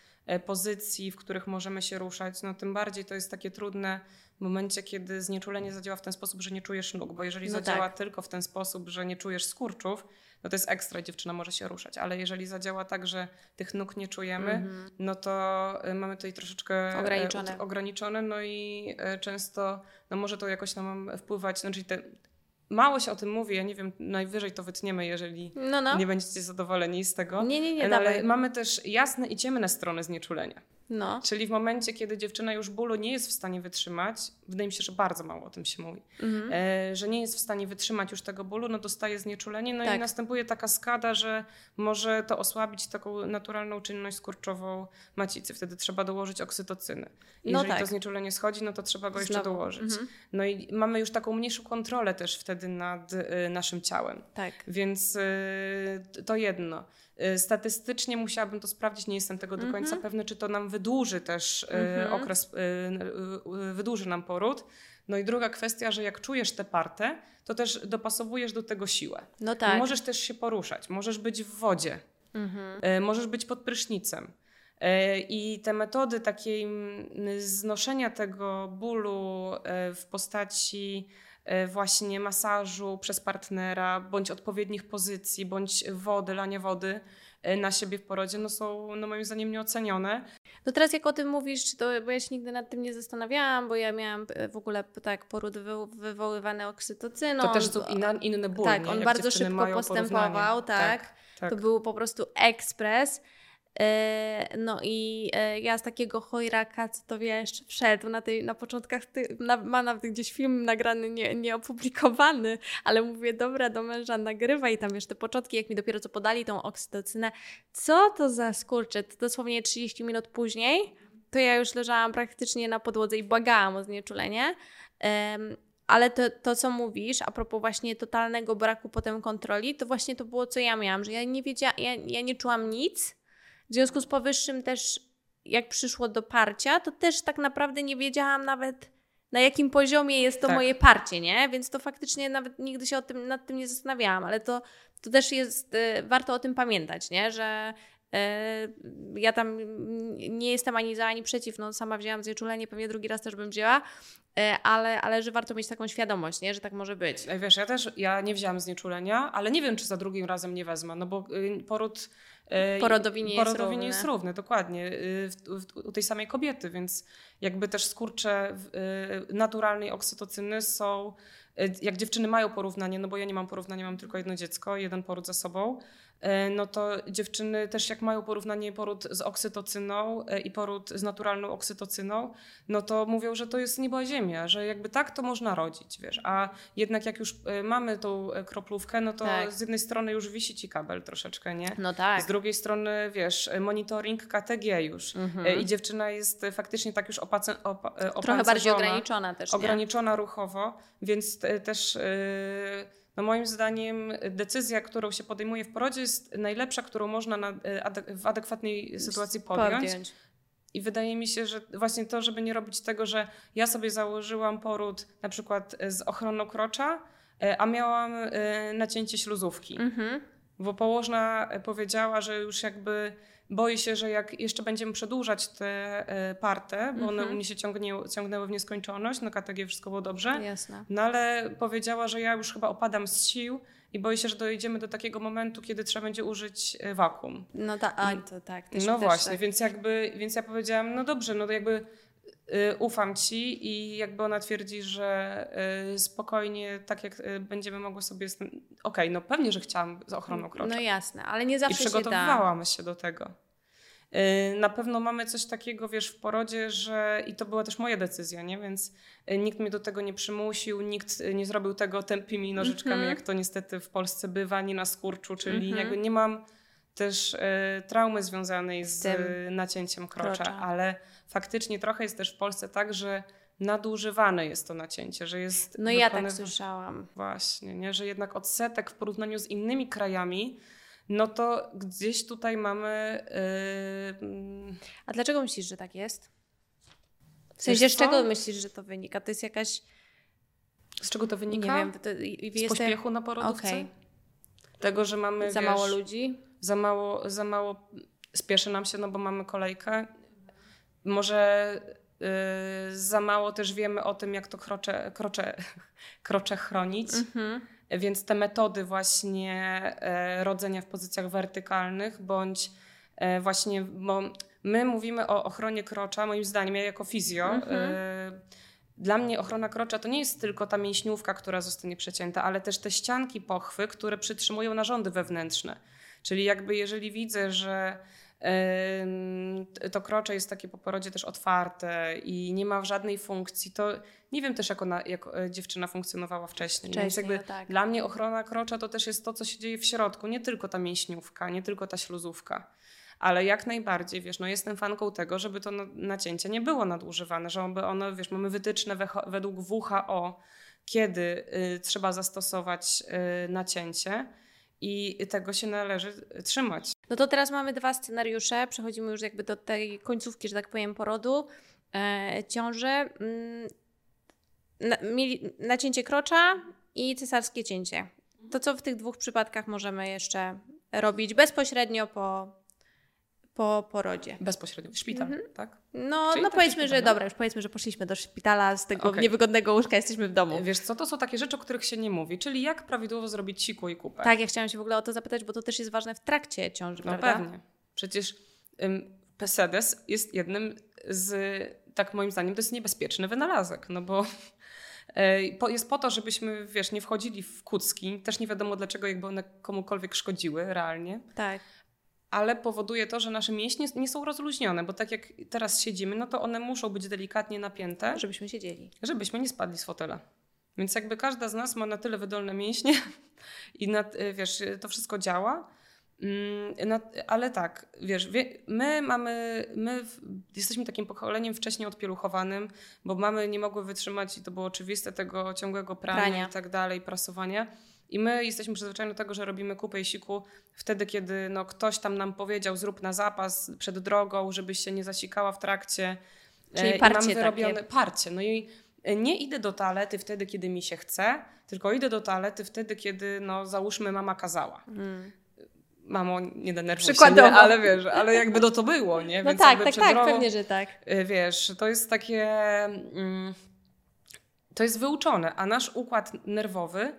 pozycji, w których możemy się ruszać, no tym bardziej to jest takie trudne w momencie, kiedy znieczulenie zadziała w ten sposób, że nie czujesz nóg, bo jeżeli no zadziała tak. tylko w ten sposób, że nie czujesz skurczów, no to jest ekstra, dziewczyna może się ruszać, ale jeżeli zadziała tak, że tych nóg nie czujemy, mm -hmm. no to e, mamy tutaj troszeczkę e, ograniczone, ograniczone no i często no może to jakoś nam wpływać, znaczy te, Mało się o tym mówi, ja nie wiem, najwyżej to wytniemy, jeżeli no, no. nie będziecie zadowoleni z tego. Nie, nie, nie, no, ale mamy też jasne i ciemne strony znieczulenia. No. Czyli w momencie, kiedy dziewczyna już bólu nie jest w stanie wytrzymać, wydaje mi się, że bardzo mało o tym się mówi, mhm. e, że nie jest w stanie wytrzymać już tego bólu, no dostaje znieczulenie, no tak. i następuje taka skada, że może to osłabić taką naturalną czynność skurczową macicy. Wtedy trzeba dołożyć oksytocyny. I no jeżeli tak. to znieczulenie schodzi, no to trzeba go jeszcze dołożyć. Mhm. No i mamy już taką mniejszą kontrolę też wtedy nad y, naszym ciałem. Tak. Więc y, to jedno. Y, statystycznie musiałabym to sprawdzić, nie jestem tego do końca -hmm. pewna, czy to nam wydłuży też -hmm. okres, wydłuży nam poród. No i druga kwestia, że jak czujesz tę partę, to też dopasowujesz do tego siłę. No tak. Możesz też się poruszać, możesz być w wodzie, mm -hmm. możesz być pod prysznicem. E, I te metody takiej znoszenia tego bólu e, w postaci e, właśnie masażu przez partnera, bądź odpowiednich pozycji, bądź wody, lania wody na siebie w porodzie, no są no moim zdaniem nieocenione. No teraz jak o tym mówisz, to bo ja się nigdy nad tym nie zastanawiałam, bo ja miałam w ogóle tak poród wywoływany oksytocyną. To też są inna, inny ból. Tak, nie? on Jak bardzo szybko postępował, tak. tak. tak. To był po prostu ekspres. E, no i e, ja z takiego chojraka, co to jeszcze wszedł na, tej, na początkach, ty, na, ma nawet gdzieś film nagrany, nie, nieopublikowany, ale mówię, dobra, do męża nagrywa i tam wiesz, te początki, jak mi dopiero co podali tą oksytocynę, co to za skurcze, to dosłownie 30 minut później, to ja już leżałam praktycznie na podłodze i błagałam o znieczulenie. Um, ale to, to, co mówisz, a propos właśnie totalnego braku potem kontroli, to właśnie to było, co ja miałam, że ja nie wiedziałam, ja, ja nie czułam nic, w związku z powyższym też jak przyszło do parcia, to też tak naprawdę nie wiedziałam nawet na jakim poziomie jest to tak. moje parcie, nie? Więc to faktycznie nawet nigdy się o tym, nad tym nie zastanawiałam, ale to, to też jest, y, warto o tym pamiętać, nie? Że y, ja tam nie jestem ani za, ani przeciw. No, sama wzięłam znieczulenie, pewnie drugi raz też bym wzięła, y, ale, ale że warto mieć taką świadomość, nie? że tak może być. Wiesz, ja też ja nie wzięłam znieczulenia, ale nie wiem, czy za drugim razem nie wezmę, no bo poród Porodowi nie, porodowi jest, równy. jest równy. dokładnie, y, u tej samej kobiety, więc jakby też skurcze y, naturalnej oksytocyny są, y, jak dziewczyny mają porównanie, no bo ja nie mam porównania, mam tylko jedno dziecko, jeden poród za sobą, E, no to dziewczyny też jak mają porównanie poród z oksytocyną e, i poród z naturalną oksytocyną, no to mówią, że to jest nieba ziemia, że jakby tak to można rodzić, wiesz. A jednak jak już e, mamy tą kroplówkę, no to tak. z jednej strony już wisi ci kabel troszeczkę, nie? No tak. Z drugiej strony, wiesz, monitoring KTG już mhm. i dziewczyna jest faktycznie tak już opacen, op, Trochę bardziej ograniczona też, nie? Ograniczona ruchowo, więc też... Yy, no moim zdaniem decyzja, którą się podejmuje w porodzie jest najlepsza, którą można na, e, w adekwatnej sytuacji podjąć. podjąć. I wydaje mi się, że właśnie to, żeby nie robić tego, że ja sobie założyłam poród na przykład z ochroną krocza, e, a miałam e, nacięcie śluzówki. Mhm. Bo położna powiedziała, że już jakby Boję się, że jak jeszcze będziemy przedłużać te e, parte, bo one u mnie się ciągnie, ciągnęły w nieskończoność, na KTG wszystko było dobrze. Jasne. No ale powiedziała, że ja już chyba opadam z sił i boję się, że dojdziemy do takiego momentu, kiedy trzeba będzie użyć e, wakum. No ta, a, to tak. Też, no też właśnie, tak. więc jakby, więc ja powiedziałam, no dobrze, no to jakby ufam ci i jakby ona twierdzi, że y, spokojnie, tak jak y, będziemy mogły sobie... Okej, okay, no pewnie, że chciałam z ochroną krocza. No jasne, ale nie zawsze I przygotowywałam się, się do tego. Na pewno mamy coś takiego, wiesz, w porodzie, że i to była też moja decyzja, nie? Więc nikt mnie do tego nie przymusił, nikt nie zrobił tego tępimi nożyczkami, mm -hmm. jak to niestety w Polsce bywa, nie na skurczu, czyli mm -hmm. jakby nie mam też y, traumy związanej z, z nacięciem krocza, krocza, ale faktycznie trochę jest też w Polsce tak, że nadużywane jest to nacięcie, że jest. No ja tak słyszałam. Właśnie, nie? że jednak odsetek w porównaniu z innymi krajami, no to gdzieś tutaj mamy. Yy... A dlaczego myślisz, że tak jest? W sensie, z czego myślisz, że to wynika? To jest jakaś. Z czego to wynika? Nie wiem. To, z pośpiechu na porodówce? Okay. Tego, że mamy. Za wiesz, mało ludzi? Za mało, za mało spieszy nam się, no bo mamy kolejkę. Może yy, za mało też wiemy o tym, jak to krocze, krocze, krocze chronić. Mhm. Więc te metody właśnie e, rodzenia w pozycjach wertykalnych, bądź e, właśnie, bo my mówimy o ochronie krocza, moim zdaniem, ja jako fizjo, mhm. E, dla mnie ochrona krocza to nie jest tylko ta mięśniówka, która zostanie przecięta, ale też te ścianki pochwy, które przytrzymują narządy wewnętrzne. Czyli jakby jeżeli widzę, że to krocze jest takie po porodzie też otwarte i nie ma żadnej funkcji, to nie wiem też, jak, ona, jak e, dziewczyna funkcjonowała wcześniej. wcześniej Więc jakby no tak. Dla mnie ochrona krocza to też jest to, co się dzieje w środku, nie tylko ta mięśniówka, nie tylko ta śluzówka. Ale jak najbardziej, wiesz, no jestem fanką tego, żeby to nacięcie nie było nadużywane, żeby ono, wiesz, mamy wytyczne we, według WHO, kiedy y, trzeba zastosować y, nacięcie i tego się należy trzymać. No to teraz mamy dwa scenariusze. Przechodzimy już jakby do tej końcówki, że tak powiem, porodu, e, ciąży. Mm, na, nacięcie krocza i cesarskie cięcie. To co w tych dwóch przypadkach możemy jeszcze robić bezpośrednio po, po porodzie. Bezpośrednio w szpital, Mhm. tak? No, Czyli no powiedzmy, że no. dobra, już powiedzmy, że poszliśmy do szpitala z tego Okej. niewygodnego łóżka, jesteśmy w domu. Wiesz co, to są takie rzeczy, o których się nie mówi, czyli jak prawidłowo zrobić siku i kupę. Tak, ja chciałam się w ogóle o to zapytać, bo to też jest ważne w trakcie ciąży, No prawda? pewnie. Przecież ym, Pesedes jest jednym z, tak moim zdaniem, to jest niebezpieczny wynalazek, no bo jest po to, żebyśmy, wiesz, nie wchodzili w kucki, też nie wiadomo dlaczego, jakby one komukolwiek szkodziły realnie, Tak. Ale powoduje to, że nasze mięśnie nie są rozluźnione, bo tak jak teraz siedzimy, no to one muszą być delikatnie napięte, Żebyśmy siedzieli. żebyśmy nie spadli z fotela. Więc jakby każda z nas ma na tyle wydolne mięśnie i na, y, wiesz, to wszystko działa. Na, ale tak, wiesz, wie, my mamy, my jesteśmy takim pokoleniem wcześniej odpieluchowanym, bo mamy nie mogły wytrzymać i to było oczywiste tego ciągłego prania, Prania. i tak dalej, prasowania. I my jesteśmy przyzwyczajeni do tego, że robimy kupę i siku wtedy, kiedy no, ktoś tam nam powiedział, zrób na zapas przed drogą, żebyś się nie zasikała w trakcie. Czyli E, i parcie mam takie. wyrobione parcie. No i e, nie idę do toalety wtedy, kiedy mi się chce, tylko idę do toalety wtedy, kiedy, no załóżmy, mama kazała. Mm. Mamo, nie denerwuj Przykładowo. się, ale wiesz, ale jakby do to było, nie? No Więc tak, jakby tak, tak, drogą, pewnie, że tak. y, Wiesz, to jest takie... Mm, to jest wyuczone, a nasz układ nerwowy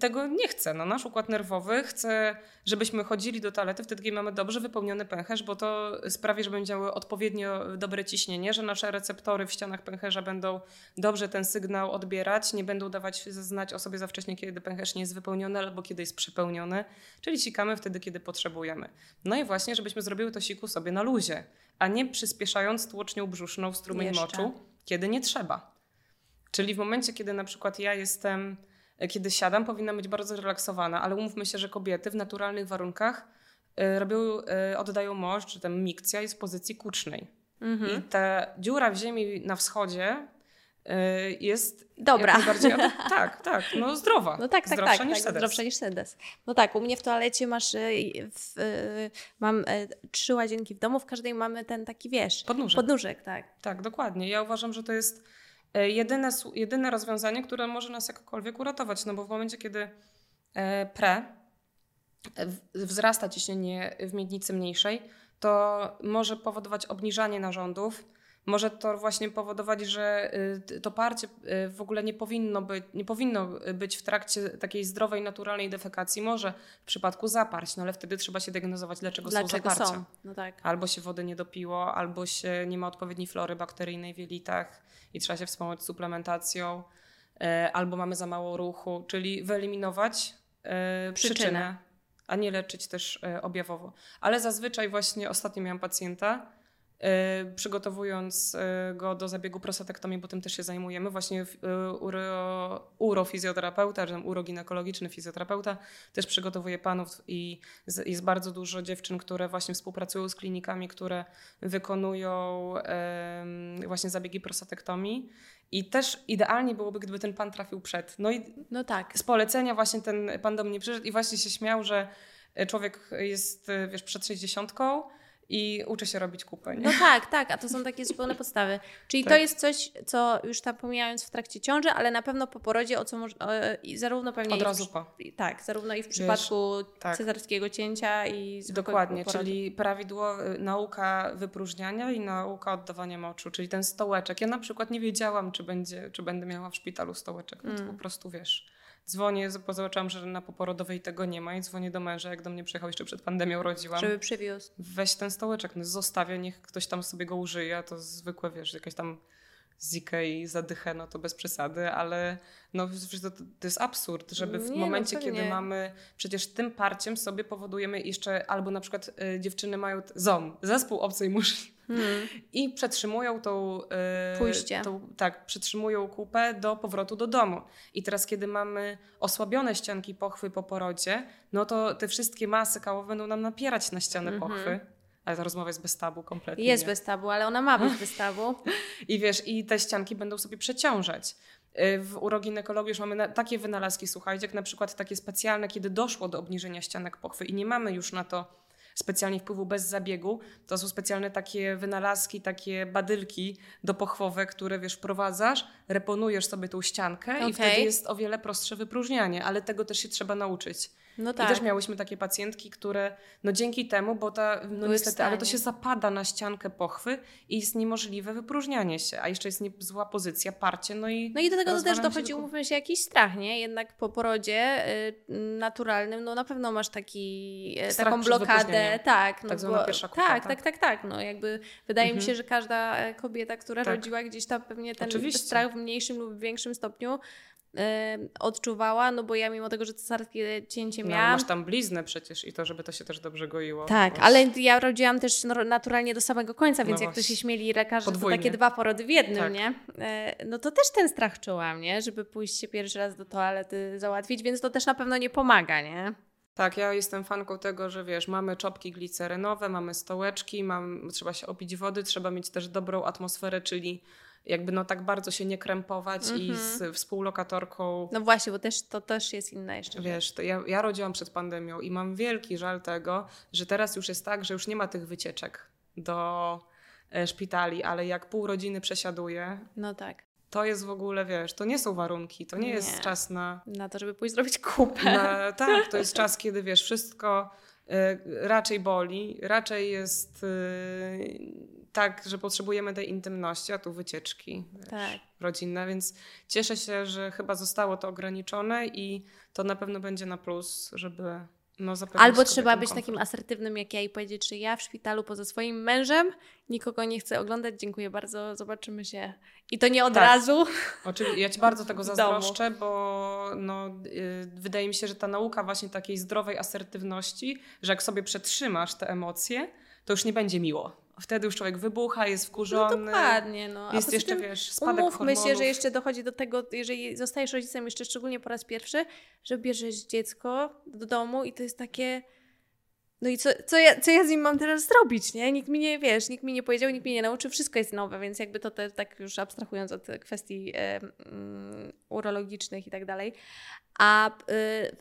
tego nie chce. No, nasz układ nerwowy chce, żebyśmy chodzili do toalety wtedy, kiedy mamy dobrze wypełniony pęcherz, bo to sprawi, że będą działały odpowiednio dobre ciśnienie, że nasze receptory w ścianach pęcherza będą dobrze ten sygnał odbierać, nie będą dawać znać o sobie za wcześnie, kiedy pęcherz nie jest wypełniony albo kiedy jest przepełniony, czyli sikamy wtedy, kiedy potrzebujemy. No i właśnie, żebyśmy zrobiły to siku sobie na luzie, a nie przyspieszając tłocznią brzuszną w strumień Jeszcze. moczu, kiedy nie trzeba. Czyli w momencie, kiedy na przykład ja jestem, kiedy siadam, powinna być bardzo zrelaksowana, ale umówmy się, że kobiety w naturalnych warunkach y, robią, y, oddają moż, czy tam mikcja jest w pozycji kucznej. Mhm. I ta dziura w ziemi na wschodzie jest Dobra. ado- tak, tak, no zdrowa. No tak, tak, Zdrowsza tak, niż tak sedes. zdrowsza niż sedes. No tak, u mnie w toalecie masz, w, mam trzy łazienki w domu, w każdej mamy ten taki, wiesz, Podnóżek. podnóżek, tak. Tak, dokładnie. Ja uważam, że to jest e, jedyne, su- jedyne rozwiązanie, które może nas jakkolwiek uratować, no bo w momencie, kiedy e, pre e, wzrasta ciśnienie w miednicy mniejszej, to może powodować obniżanie narządów, może to właśnie powodować, że y, to parcie y, w ogóle nie powinno, być, nie powinno być w trakcie takiej zdrowej, naturalnej defekacji. Może w przypadku zaparć, no ale wtedy trzeba się diagnozować, dlaczego, są Dlaczego zaparcia. są? No tak. Albo się wody nie dopiło, albo się nie ma odpowiedniej flory bakteryjnej w jelitach i trzeba się wspomóc suplementacją, e, albo mamy za mało ruchu, czyli wyeliminować Przyczynę. przyczynę, a nie leczyć też objawowo. Ale zazwyczaj właśnie ostatnio miałam pacjenta, przygotowując e, go do zabiegu prostatektomii, bo tym też się zajmujemy, właśnie e, uro, urofizjoterapeuta, czy uroginekologiczny fizjoterapeuta też przygotowuje panów i jest bardzo dużo dziewczyn, które właśnie współpracują z klinikami, które wykonują właśnie zabiegi prostatektomii i też idealnie byłoby, gdyby ten pan trafił przed. No i No tak. z polecenia właśnie ten pan do mnie przyszedł i właśnie się śmiał, że człowiek jest, wiesz, przed 60 i uczy się robić kupę. Nie? No tak, tak, a to są takie zupełne podstawy. Czyli to Tak. jest coś, co już tam pomijając w trakcie ciąży, ale na pewno po porodzie, o co moż, i zarówno pewnie Od razu po. i- tak, zarówno i w przypadku tak. cesarskiego cięcia i Dokładnie, czyli prawidłowa nauka wypróżniania i nauka oddawania moczu, czyli ten stołeczek. Ja na przykład nie wiedziałam, czy, będzie, czy będę miała w szpitalu stołeczek. No to Mm. po prostu wiesz. Dzwonię, bo zobaczyłam, że na poporodowej tego nie ma i dzwonię do męża, jak do mnie przyjechał jeszcze przed pandemią, rodziłam. Żeby przywiózł. Weź ten stołeczek, no zostawię, niech ktoś tam sobie go użyje, a to zwykłe, wiesz, jakaś tam zikę i zadychę, no to bez przesady, ale no to, to jest absurd, żeby w Nie, no momencie, pewnie. kiedy mamy, przecież tym parciem sobie powodujemy jeszcze, albo na przykład y, dziewczyny mają ZOM, zespół obcej muszli Hmm. i przetrzymują tą, y, Pójście. tą, tak, przetrzymują kupę do powrotu do domu. I teraz, kiedy mamy osłabione ścianki pochwy po porodzie, no to te wszystkie masy kałowe będą nam napierać na ścianę Mhm. pochwy. Ale ta rozmowa jest bez tabu kompletnie. Jest nie? bez tabu, ale ona ma być bez tabu. I wiesz, i te ścianki będą sobie przeciążać. Y, W uroginekologii już mamy takie wynalazki, słuchajcie, jak na przykład takie specjalne, kiedy doszło do obniżenia ścianek pochwy i nie mamy już na to specjalnie wpływu bez zabiegu, to są specjalne takie wynalazki, takie badylki dopochwowe, które wiesz, wprowadzasz, reponujesz sobie tą ściankę i Okej. wtedy jest o wiele prostsze wypróżnianie, ale tego też się trzeba nauczyć. No I tak. też miałyśmy takie pacjentki, które no dzięki temu, bo ta, no Były niestety, ale to się zapada na ściankę pochwy i jest niemożliwe wypróżnianie się, a jeszcze jest nie, zła pozycja, parcie, no i No i do tego też dochodzi, tylko- umówmy się, jakiś strach, nie? Jednak po porodzie y, naturalnym, no na pewno masz taki, y, Strach taką blokadę. Tak, no Tak zwana bo, pierwsza tak, kłopota. tak, tak, tak. No jakby wydaje mi Mhm. się, że każda e, kobieta, która Tak. rodziła gdzieś tam pewnie ten Oczywiście. strach w mniejszym lub większym stopniu odczuwała, no bo ja mimo tego, że cesarskie cięcie no, miałam, masz tam bliznę przecież i to, żeby to się też dobrze goiło. tak, ale ja rodziłam też no, naturalnie do samego końca, więc No jak to się śmieli lekarze, to takie dwa porody w jednym, Tak. nie? E, No to też ten strach czułam, nie? Żeby pójść się pierwszy raz do toalety załatwić, więc to też na pewno nie pomaga, nie? Tak, ja jestem fanką tego, że wiesz, mamy czopki glicerynowe, mamy stołeczki, mam, trzeba się opić wody, trzeba mieć też dobrą atmosferę, czyli jakby no tak bardzo się nie krępować i Mhm. z współlokatorką No właśnie, bo też to też jest inna jeszcze. Wiesz, to ja, ja rodziłam przed pandemią i mam wielki żal tego, że teraz już jest tak, że już nie ma tych wycieczek do e, szpitali, ale jak pół rodziny przesiaduje, No tak, to jest w ogóle, wiesz, to nie są warunki, to nie, Nie. jest czas na, na to, żeby pójść zrobić kupę. na... Tak, to jest czas, kiedy wiesz, wszystko raczej boli, raczej jest e, tak, że potrzebujemy tej intymności, a tu wycieczki wiesz, Tak. rodzinne, więc cieszę się, że chyba zostało to ograniczone i to na pewno będzie na plus, żeby no, Albo trzeba być komfort. takim asertywnym jak ja i powiedzieć, że ja w szpitalu poza swoim mężem nikogo nie chcę oglądać, dziękuję bardzo, zobaczymy się. I to nie od Tak. razu. Oczywiście, ja Ci bardzo tego domu. zazdroszczę, bo no, y, wydaje mi się, że ta nauka właśnie takiej zdrowej asertywności, że jak sobie przetrzymasz te emocje, to już nie będzie miło. Wtedy już człowiek wybucha, jest No wkurzony. dokładnie, no. A Jest jeszcze, wiesz, spadek Umówmy się, hormonów. że jeszcze dochodzi do tego, jeżeli zostajesz rodzicem jeszcze szczególnie po raz pierwszy, że bierzesz dziecko do domu i to jest takie. No i co, co, ja, co ja z nim mam teraz zrobić, nie? Nikt mi nie, wiesz, nikt mi nie powiedział, nikt mnie nie nauczył, wszystko jest nowe, więc jakby to te, tak już abstrahując od kwestii e, mm, urologicznych i tak dalej. A y,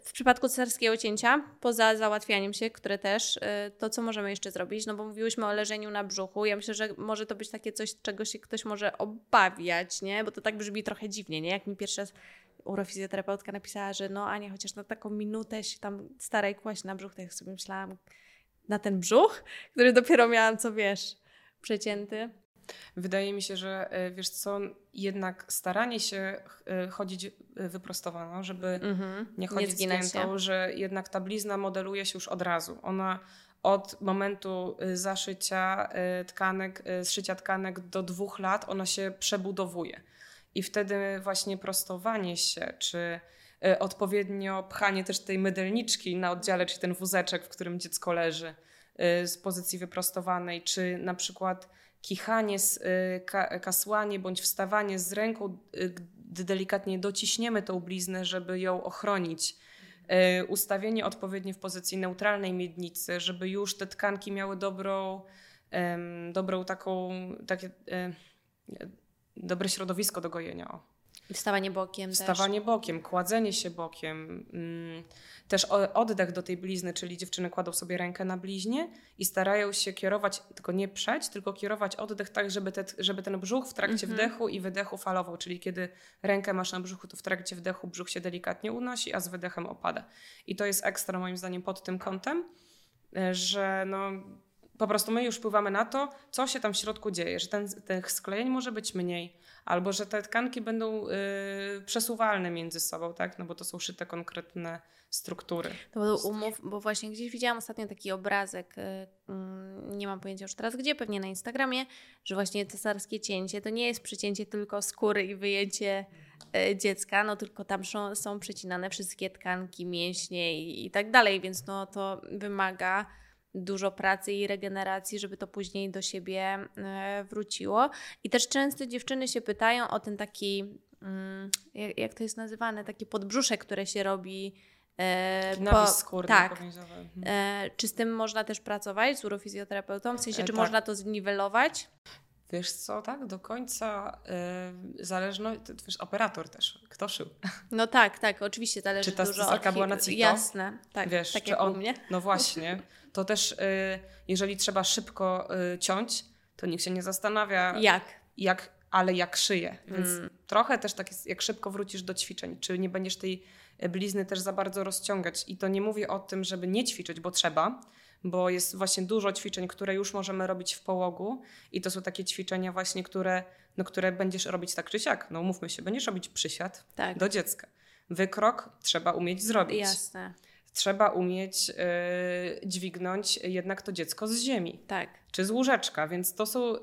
w przypadku cesarskiego cięcia, poza załatwianiem się, które też, y, to co możemy jeszcze zrobić? No bo mówiłyśmy o leżeniu na brzuchu. Ja myślę, że może to być takie coś, czego się ktoś może obawiać, nie? Bo to tak brzmi trochę dziwnie, nie? Jak mi pierwszy raz urofizjoterapeutka napisała, że no Ania, chociaż na taką minutę się tam staraj kłaść na brzuch, to jak sobie myślałam, na ten brzuch, który dopiero miałam, co wiesz, przecięty. Wydaje mi się, że y, wiesz co, jednak staranie się y, chodzić wyprostowaną, żeby Mhm. nie chodzić zginać zgiętą, że jednak ta blizna modeluje się już od razu. Ona od momentu y, zaszycia tkanek, zszycia tkanek do dwóch lat, ona się przebudowuje. I wtedy właśnie prostowanie się, czy y, odpowiednio pchanie też tej mydelniczki na oddziale, czyli ten wózeczek, w którym dziecko leży y, z pozycji wyprostowanej, czy na przykład kichanie, ka, kasłanie bądź wstawanie z ręką, gdy delikatnie dociśniemy tą bliznę, żeby ją ochronić. Ustawienie odpowiednie w pozycji neutralnej miednicy, żeby już te tkanki miały dobrą, dobrą taką, takie, e, dobre środowisko do gojenia. O. Wstawanie bokiem też. Wstawanie bokiem, kładzenie się bokiem, mm, też oddech do tej blizny, czyli dziewczyny kładą sobie rękę na bliźnie i starają się kierować, tylko nie przeć, tylko kierować oddech tak, żeby, te, żeby ten brzuch w trakcie Mhm. wdechu i wydechu falował, czyli kiedy rękę masz na brzuchu, to w trakcie wdechu brzuch się delikatnie unosi, a z wydechem opada. I to jest ekstra moim zdaniem pod tym kątem, e, że no, po prostu my już wpływamy na to, co się tam w środku dzieje, że ten, tych sklejeń może być mniej, albo że te tkanki będą y, przesuwalne między sobą, tak? No bo to są szyte konkretne struktury. No bo umów, bo właśnie gdzieś widziałam ostatnio taki obrazek, y, mm, nie mam pojęcia już teraz gdzie, pewnie na Instagramie, że właśnie cesarskie cięcie to nie jest przycięcie tylko skóry i wyjęcie y, dziecka, no tylko tam są, są przecinane wszystkie tkanki, mięśnie i, i tak dalej, więc no to wymaga dużo pracy i regeneracji, żeby to później do siebie y, wróciło. I też często dziewczyny się pytają o ten taki, mm, jak, to jest nazywane, taki podbrzuszek, które się robi e, Nawis skórny tak. powięzowy. Mhm. E, czy z tym można też pracować z urofizjoterapeutą? W sensie, E, czy tak. można to zniwelować? Wiesz co, tak? Do końca y, zależno, to, wiesz, operator też, kto szył. No tak, tak, oczywiście zależy Czy ta dużo od była na CITO? Jasne, tak, Wiesz, tak jak u on- mnie. No właśnie, to też y, jeżeli trzeba szybko y, ciąć, to nikt się nie zastanawia, Jak? jak ale jak szyję. Więc Mm. trochę też tak jest, jak szybko wrócisz do ćwiczeń, czy nie będziesz tej blizny też za bardzo rozciągać. I to nie mówię o tym, żeby nie ćwiczyć, bo trzeba, bo jest właśnie dużo ćwiczeń, które już możemy robić w połogu i to są takie ćwiczenia właśnie, które, no, które będziesz robić tak czy siak. No umówmy się, będziesz robić przysiad Tak. do dziecka. Wykrok trzeba umieć zrobić. Jasne. Trzeba umieć y, dźwignąć jednak to dziecko z ziemi Tak. czy z łóżeczka, więc to są, y,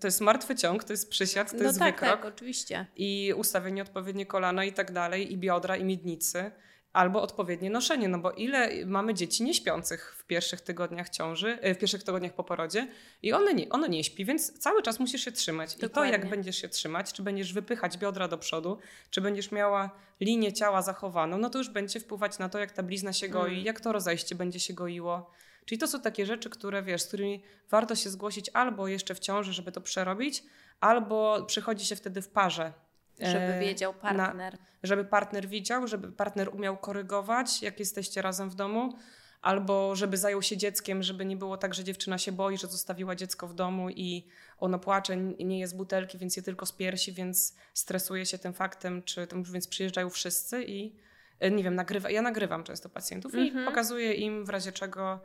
to jest martwy ciąg, to jest przysiad, to no jest tak, wykrok tak, oczywiście. i ustawienie odpowiednie kolana i tak dalej, i biodra, i miednicy, albo odpowiednie noszenie, no bo ile mamy dzieci nieśpiących w pierwszych tygodniach ciąży, y, w pierwszych tygodniach po porodzie i one nie, ono nie śpi, więc cały czas musisz się trzymać. I to Dokładnie. jak będziesz się trzymać, czy będziesz wypychać biodra do przodu, czy będziesz miała linię ciała zachowaną, no to już będzie wpływać na to, jak ta blizna się goi, Mm. jak to rozejście będzie się goiło. Czyli to są takie rzeczy, które wiesz, z którymi warto się zgłosić albo jeszcze w ciąży, żeby to przerobić, albo przychodzi się wtedy w parze. Żeby e, wiedział na- partner. żeby partner widział, żeby partner umiał korygować, jak jesteście razem w domu, albo żeby zajął się dzieckiem, żeby nie było tak, że dziewczyna się boi, że zostawiła dziecko w domu i ono płacze, nie jest butelki, więc je tylko z piersi, więc stresuje się tym faktem, czy tym, więc przyjeżdżają wszyscy i e, nie wiem, nagrywa, ja nagrywam często pacjentów Mhm. i pokazuję im w razie czego,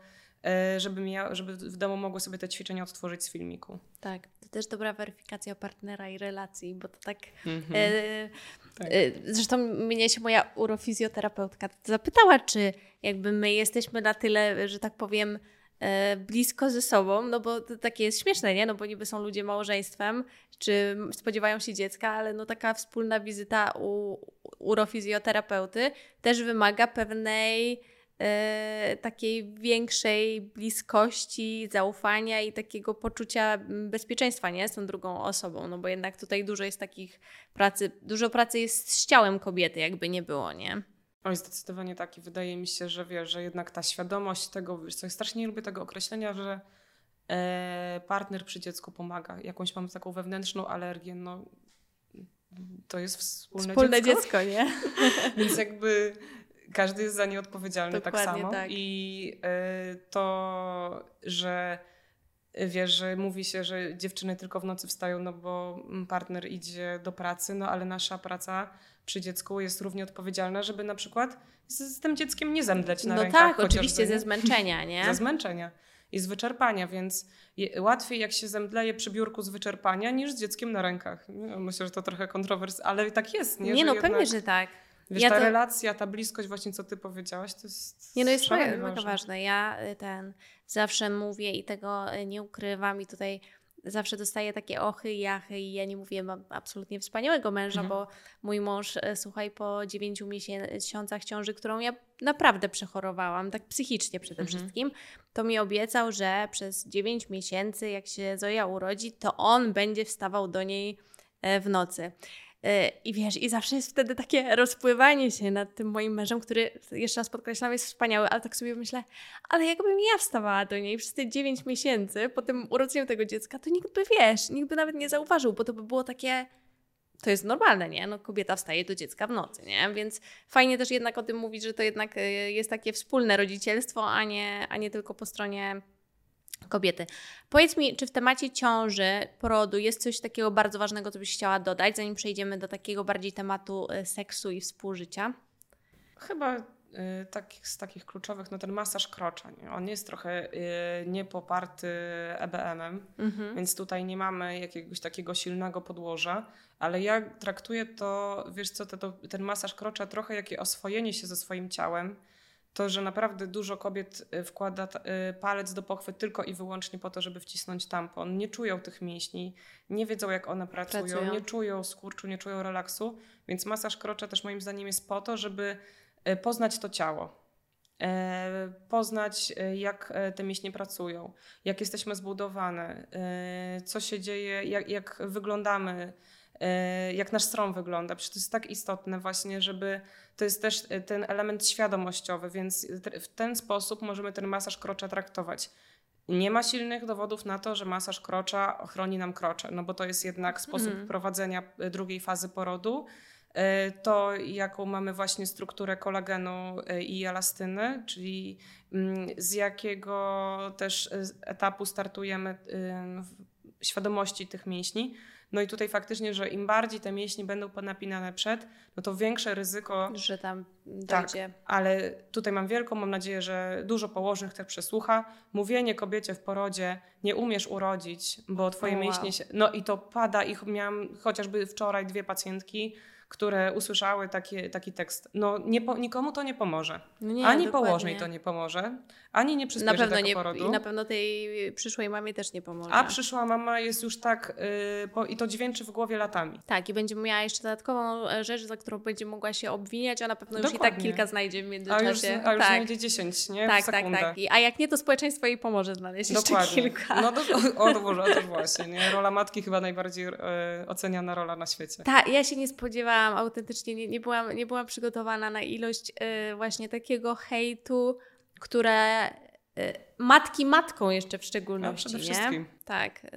e, żeby, mia, żeby w domu mogły sobie te ćwiczenia odtworzyć z filmiku. Tak. To też dobra weryfikacja partnera i relacji, bo to tak. Mhm. E, Tak. e, zresztą mnie się moja urofizjoterapeutka zapytała, czy jakby my jesteśmy na tyle, że tak powiem, e, blisko ze sobą, no bo to takie jest śmieszne, nie? No bo niby są ludzie małżeństwem, czy spodziewają się dziecka, ale no taka wspólna wizyta u urofizjoterapeuty też wymaga pewnej takiej większej bliskości, zaufania i takiego poczucia mm, bezpieczeństwa, nie? Z tą drugą osobą, no bo jednak tutaj dużo jest takich pracy, dużo pracy jest z ciałem kobiety, jakby nie było, nie? Oj, zdecydowanie tak. I wydaje mi się, że wiesz, że jednak ta świadomość tego, wiesz co, ja strasznie nie lubię tego określenia, że e, partner przy dziecku pomaga. Jakąś mam taką wewnętrzną alergię, no to jest wspólne, Wspólne dziecko. dziecko, nie? Więc jakby każdy jest za nie odpowiedzialny tak Dokładnie samo. tak. I e, to, że wiesz, że mówi się, że dziewczyny tylko w nocy wstają, no bo partner idzie do pracy, no ale nasza praca przy dziecku jest równie odpowiedzialna, żeby na przykład z, z tym dzieckiem nie zemdleć na No rękach. tak, chociażby, oczywiście ze zmęczenia, nie? Ze zmęczenia i z wyczerpania, więc łatwiej jak się zemdleje przy biurku z wyczerpania niż z dzieckiem na rękach. No, Myślę, że to trochę kontrowers, ale tak jest, nie? Nie, że no jednak, pewnie, że tak. Wiesz, Ja ta to- relacja, ta bliskość, właśnie co ty powiedziałaś, to jest. Nie no, jest mega, mega ważne. Ja y, ten zawsze mówię i tego y, nie ukrywam i tutaj zawsze dostaję takie ochy i jachy i ja nie mówię, mam absolutnie wspaniałego męża, Mhm. bo mój mąż, y, słuchaj, po dziewięciu miesiącach ciąży, którą ja naprawdę przechorowałam, tak psychicznie przede Mhm. wszystkim, to mi obiecał, że przez 9 miesięcy, jak się Zoja urodzi, to on będzie wstawał do niej w nocy. E, I wiesz, i zawsze jest wtedy takie rozpływanie się nad tym moim mężem, który, jeszcze raz podkreślam, jest wspaniały, ale tak sobie myślę, ale jakbym ja wstawała do niej przez te 9 miesięcy po tym urodzeniu tego dziecka, to nikt by, wiesz, nikt by nawet nie zauważył, bo to by było takie, to jest normalne, nie? No kobieta wstaje do dziecka w nocy, nie? Więc fajnie też jednak o tym mówić, że to jednak y, jest takie wspólne rodzicielstwo, a nie, a nie tylko po stronie kobiety. Powiedz mi, czy w temacie ciąży, porodu jest coś takiego bardzo ważnego, co byś chciała dodać, zanim przejdziemy do takiego bardziej tematu y, seksu i współżycia? Chyba y, tak, z takich kluczowych, no ten masaż krocza, nie? on jest trochę y, niepoparty EBM-em, Mhm. więc tutaj nie mamy jakiegoś takiego silnego podłoża, ale ja traktuję to, wiesz co, to, to, ten masaż krocza trochę jakie oswojenie się ze swoim ciałem, to, że naprawdę dużo kobiet y, wkłada y, palec do pochwy tylko i wyłącznie po to, żeby wcisnąć tampon. Nie czują tych mięśni, nie wiedzą jak one pracują, Pracują. nie czują skurczu, nie czują relaksu, więc masaż krocza też moim zdaniem jest po to, żeby y, poznać to ciało. E, Poznać, jak e, te mięśnie pracują, jak jesteśmy zbudowane, y, co się dzieje, jak, jak wyglądamy, jak nasz stron wygląda. Przecież to jest tak istotne właśnie, żeby to jest też y, ten element świadomościowy, więc w ten sposób możemy ten masaż krocza traktować. Nie ma silnych dowodów na to, że masaż krocza ochroni nam krocze, no bo to jest jednak sposób Mhm. prowadzenia y, drugiej fazy porodu. Y, To, jaką mamy właśnie strukturę kolagenu y, i elastyny, czyli mm, z jakiego też y, etapu startujemy y, w świadomości tych mięśni, No i tutaj faktycznie, że im bardziej te mięśnie będą napinane przed, no to większe ryzyko. Że tam Tak, dojdzie. ale tutaj mam wielką, mam nadzieję, że dużo położnych też przesłucha. Mówienie kobiecie w porodzie, nie umiesz urodzić, bo twoje O, wow. mięśnie się... No i to pada i ch- miałam chociażby wczoraj dwie pacjentki, które usłyszały taki, taki tekst. No nie po, nikomu to nie pomoże. No nie, ani dokładnie. położnej to nie pomoże, ani nie Na przyspieszy pewno tego nie, porodu. i na pewno tej przyszłej mamie też nie pomoże. A przyszła mama jest już tak, yy, po, i to dźwięczy w głowie latami. Tak, i będzie miała jeszcze dodatkową e, rzecz, za którą będzie mogła się obwiniać, a na pewno już i tak kilka znajdzie w A międzyczasie. już, a już tak. znajdzie 10, nie? tak, tak, tak. I, a jak nie, to społeczeństwo jej pomoże znaleźć jeszcze Dokładnie. kilka. No to, o, to może, to właśnie, nie? Rola matki chyba najbardziej e, oceniana rola na świecie. Tak, ja się nie spodziewałam, autentycznie nie, nie, byłam, nie byłam przygotowana na ilość y, właśnie takiego hejtu, które y, matki matką jeszcze w A szczególności, przede nie? wszystkim. Tak, y,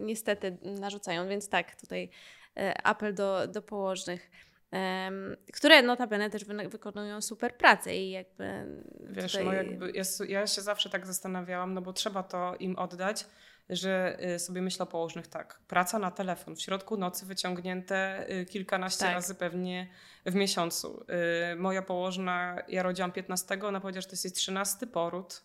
niestety narzucają, więc tak, tutaj y, apel do, do położnych, które notabene też wy, wykonują super pracę i jakby Wiesz, tutaj... no jakby ja, s- ja się zawsze tak zastanawiałam, no bo trzeba to im oddać, że y, sobie myślę o położnych tak. Praca na telefon w środku nocy wyciągnięte y, kilkanaście Tak. razy pewnie w miesiącu. Y, moja położna, ja rodziłam 15, ona powiedziała, że to jest jej 13 poród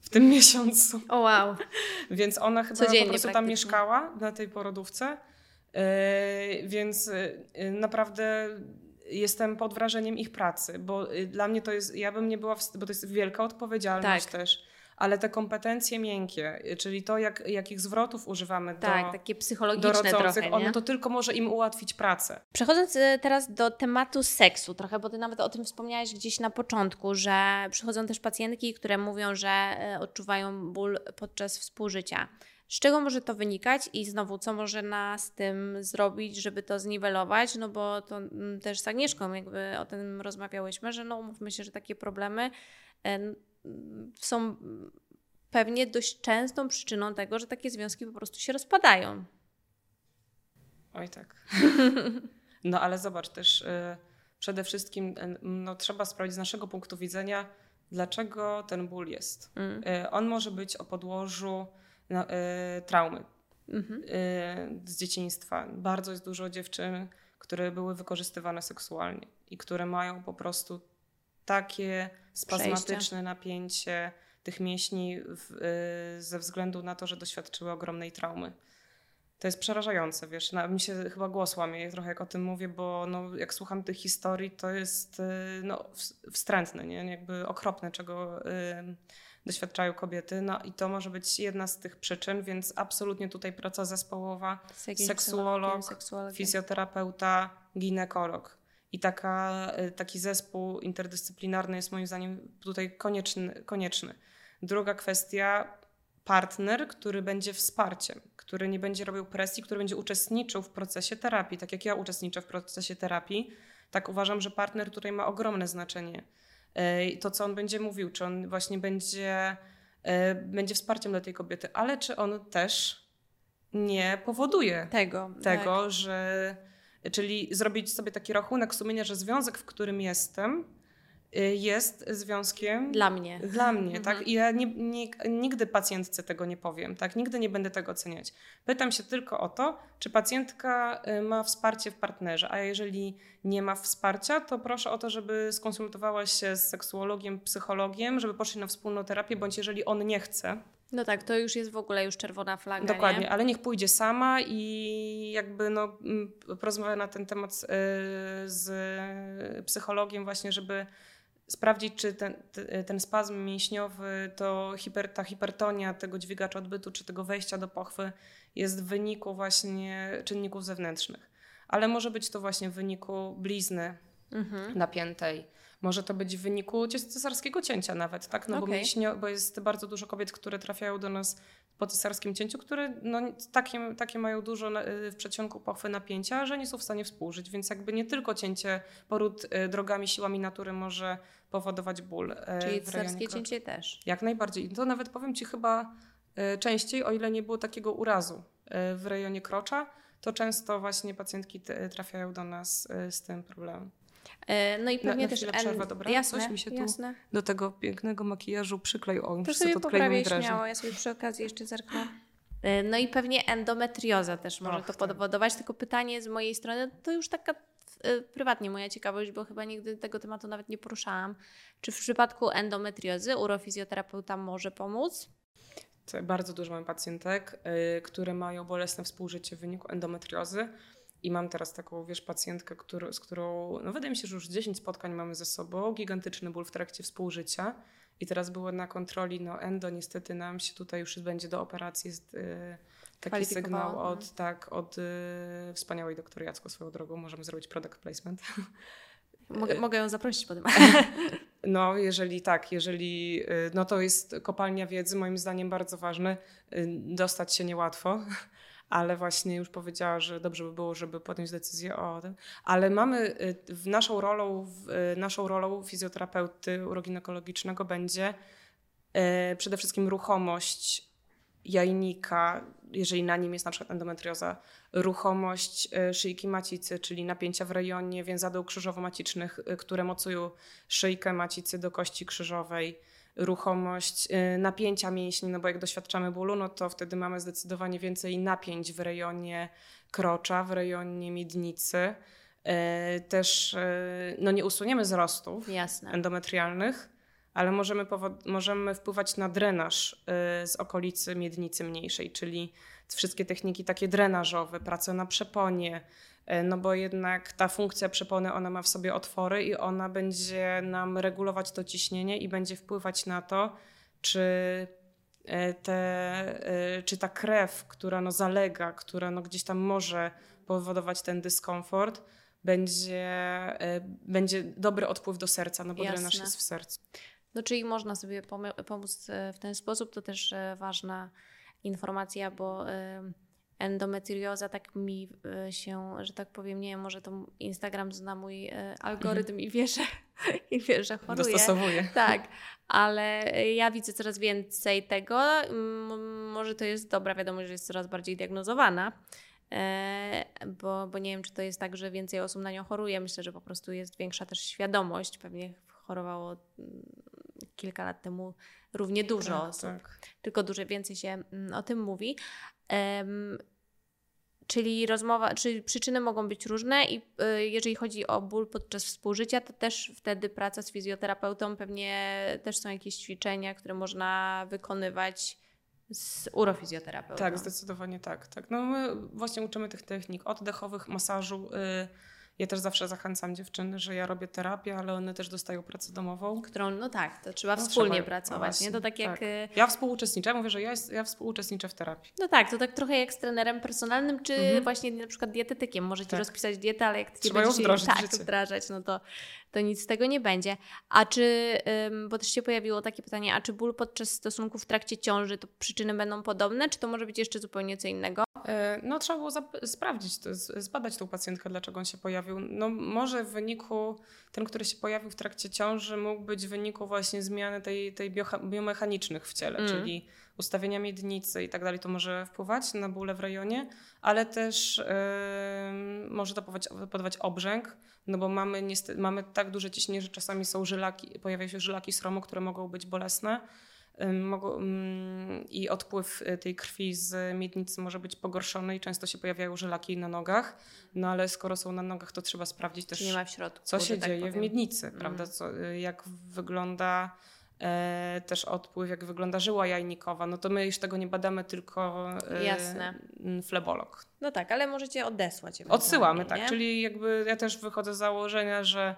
w tym miesiącu. O wow, Więc ona chyba Codziennie po prostu tam mieszkała na tej porodówce. Więc naprawdę jestem pod wrażeniem ich pracy, bo dla mnie to jest, ja bym nie była, w, bo to jest wielka odpowiedzialność Tak. też, ale te kompetencje miękkie, czyli to, jak, jakich zwrotów używamy tak, do, takie do psychologiczne rodzących, trochę, ono to tylko może im ułatwić pracę. Przechodząc e, teraz do tematu seksu trochę, bo ty nawet o tym wspomniałaś gdzieś na początku, że przychodzą też pacjentki, które mówią, że e, odczuwają ból podczas współżycia. Z czego może to wynikać i znowu, co można z tym zrobić, żeby to zniwelować? No bo to też z Agnieszką jakby o tym rozmawiałyśmy, że no umówmy się, że takie problemy e, są mm, pewnie dość częstą przyczyną tego, że takie związki po prostu się rozpadają. Oj tak. No ale zobacz też, y, przede wszystkim y, no, trzeba sprawdzić z naszego punktu widzenia, dlaczego ten ból jest. Mm. Y, On może być o podłożu no, traumy Mhm. y, z dzieciństwa. Bardzo jest dużo dziewczyn, które były wykorzystywane seksualnie i które mają po prostu takie spazmatyczne napięcie tych mięśni w, y, ze względu na to, że doświadczyły ogromnej traumy. To jest przerażające, wiesz, na, mi się chyba głos łamie trochę jak o tym mówię, bo no, jak słucham tych historii, to jest y, no, ws- wstrętne, nie? jakby okropne, czego y, doświadczają kobiety. No i to może być jedna z tych przyczyn, więc absolutnie tutaj praca zespołowa, seksuolog, seksuologiem. fizjoterapeuta, ginekolog. I taka, y, taki zespół interdyscyplinarny jest moim zdaniem tutaj konieczny. konieczny. Druga kwestia, partner, który będzie wsparciem, który nie będzie robił presji, który będzie uczestniczył w procesie terapii. Tak jak ja uczestniczę w procesie terapii, tak uważam, że partner tutaj ma ogromne znaczenie. Y, To, co on będzie mówił, czy on właśnie będzie, y, będzie wsparciem dla tej kobiety, ale czy on też nie powoduje Tego. tego, że czyli zrobić sobie taki rachunek sumienia, że związek, w którym jestem, y, jest związkiem. Dla mnie. dla mnie, Mhm. tak? I ja nie, nie, nigdy pacjentce tego nie powiem, tak? Nigdy nie będę tego oceniać. Pytam się tylko o to, czy pacjentka y, ma wsparcie w partnerze, a jeżeli nie ma wsparcia, to proszę o to, żeby skonsultowała się z seksuologiem, psychologiem, żeby poszli na wspólną terapię, bądź jeżeli on nie chce, No tak, to już jest w ogóle już czerwona flaga. Dokładnie, Nie? ale niech pójdzie sama i jakby no, mm, porozmawia na ten temat z, y, z psychologiem właśnie, żeby sprawdzić, czy ten, ten spazm mięśniowy, to hiper, ta hipertonia tego dźwigacza odbytu, czy tego wejścia do pochwy jest w wyniku właśnie czynników zewnętrznych. Ale może być to właśnie w wyniku blizny Mhm. napiętej. Może to być w wyniku cesarskiego cięcia nawet, tak? No bo, Okej. mięśnio, bo jest bardzo dużo kobiet, które trafiają do nas po cesarskim cięciu, które no, takie, takie mają dużo y, w przedsionku pochwy napięcia, że nie są w stanie współżyć. Więc jakby nie tylko cięcie poród y, drogami, siłami natury może powodować ból. y, Czyli cesarskie cięcie też. Jak najbardziej. I to nawet powiem Ci chyba częściej, o ile nie było takiego urazu w rejonie krocza, to często właśnie pacjentki trafiają do nas z tym problemem. E, No i pewnie na też... chwilę en- przerwę, dobra? Jasne, Coś mi się tu- jasne. Do tego pięknego makijażu przyklej o, To sobie poprawię śmiało, ja sobie przy okazji jeszcze zerknę. Y, No i pewnie endometrioza też może Och, to tak. powodować. Tylko pytanie z mojej strony to już taka y, prywatnie moja ciekawość, bo chyba nigdy tego tematu nawet nie poruszałam. Czy w przypadku endometriozy urofizjoterapeuta może pomóc? Bardzo dużo mam pacjentek, y, które mają bolesne współżycie w wyniku endometriozy. I mam teraz taką, wiesz, pacjentkę, który, z którą, no wydaje mi się, że już 10 spotkań mamy ze sobą, gigantyczny ból w trakcie współżycia. I teraz było na kontroli, no endo, niestety nam się tutaj już będzie do operacji jest, y, taki sygnał mhm. od, tak, od y, wspaniałej doktor Jacko swoją drogą, możemy zrobić product placement. Mogę, mogę ją zaprosić potem. No, jeżeli tak, jeżeli, y, no to jest kopalnia wiedzy, moim zdaniem bardzo ważne. Y, Dostać się niełatwo, ale właśnie już powiedziała, że dobrze by było, żeby podjąć decyzję o tym. Ale mamy y, naszą rolą, y, naszą rolą fizjoterapeuty uroginekologicznego będzie y, przede wszystkim ruchomość jajnika, jeżeli na nim jest na przykład endometrioza, ruchomość szyjki macicy, czyli napięcia w rejonie więzadeł krzyżowo-macicznych, które mocują szyjkę macicy do kości krzyżowej, ruchomość y, napięcia mięśni, no bo jak doświadczamy bólu, no to wtedy mamy zdecydowanie więcej napięć w rejonie krocza, w rejonie miednicy. Y, Też y, no nie usuniemy wzrostów, Jasne. endometrialnych, ale możemy, możemy wpływać na drenaż z okolicy miednicy mniejszej, czyli wszystkie techniki takie drenażowe, praca na przeponie, no bo jednak ta funkcja przepony, ona ma w sobie otwory i ona będzie nam regulować to ciśnienie i będzie wpływać na to, czy y, te, y, czy ta krew, która no zalega, która no gdzieś tam może powodować ten dyskomfort, będzie, będzie dobry odpływ do serca, no bo Jasne. drenaż jest w sercu. No, czyli można sobie pomóc e, w ten sposób. To też e, ważna informacja, bo e, endometrioza tak mi e, się, że tak powiem, nie wiem, może to Instagram zna mój e, algorytm i wie, że, i wie, że choruję. Dostosowuje. Tak, ale ja widzę coraz więcej tego. Może to jest dobra wiadomość, że jest coraz bardziej diagnozowana. e, Bo, bo nie wiem, czy to jest tak, że więcej osób na nią choruje. Myślę, że po prostu jest większa też świadomość. Pewnie chorowało mm, kilka lat temu równie dużo Tak, osób tak. tylko dużo więcej się mm, o tym mówi. Czyli rozmowa, czy przyczyny mogą być różne i y, jeżeli chodzi o ból podczas współżycia, to też wtedy praca z fizjoterapeutą, pewnie też są jakieś ćwiczenia, które można wykonywać z urofizjoterapeutą. Tak, zdecydowanie tak, tak. No my właśnie uczymy tych technik oddechowych, masażu. y, Ja też zawsze zachęcam dziewczyny, że ja robię terapię, ale one też dostają pracę domową. Którą, no tak, to trzeba No, wspólnie trzeba- pracować, właśnie, nie? To tak jak... tak. y, Ja współuczestniczę, ja mówię, że ja, jest, ja współuczestniczę w terapii. No tak, to tak trochę jak z trenerem personalnym, czy Mhm. właśnie na przykład dietetykiem. Możecie Tak. rozpisać dietę, ale jak ty Trzeba ją będziecie wdrożyć w tak, wdrażać, no to, to nic z tego nie będzie. A czy, bo też się pojawiło takie pytanie, a czy ból podczas stosunków w trakcie ciąży, to przyczyny będą podobne, czy to może być jeszcze zupełnie co innego? E, No trzeba było sprawdzić, to, zbadać tą pacjentkę, dlaczego on się pojawił. No może w wyniku, ten, który się pojawił w trakcie ciąży, mógł być w wyniku właśnie zmiany tej, tej biomechanicznych w ciele, Mm. czyli ustawienia miednicy i tak dalej, to może wpływać na bóle w rejonie, ale też em, może to powodować, podawać obrzęk, no bo mamy, niestety, mamy tak duże ciśnienie, że czasami są żylaki, pojawiają się żylaki sromu, które mogą być bolesne. I odpływ y, tej krwi z miednicy może być pogorszony i często się pojawiają żylaki na nogach. No ale skoro są na nogach, to trzeba sprawdzić też, w środku? co się tak dzieje w powiem. miednicy, Mm. prawda? Co, y, jak wygląda też odpływ, jak wygląda żyła jajnikowa. No to my już tego nie badamy, tylko e, Jasne. flebolog. No tak, ale możecie odesłać. Odsyłamy, tak. nie? Czyli jakby ja też wychodzę z założenia, że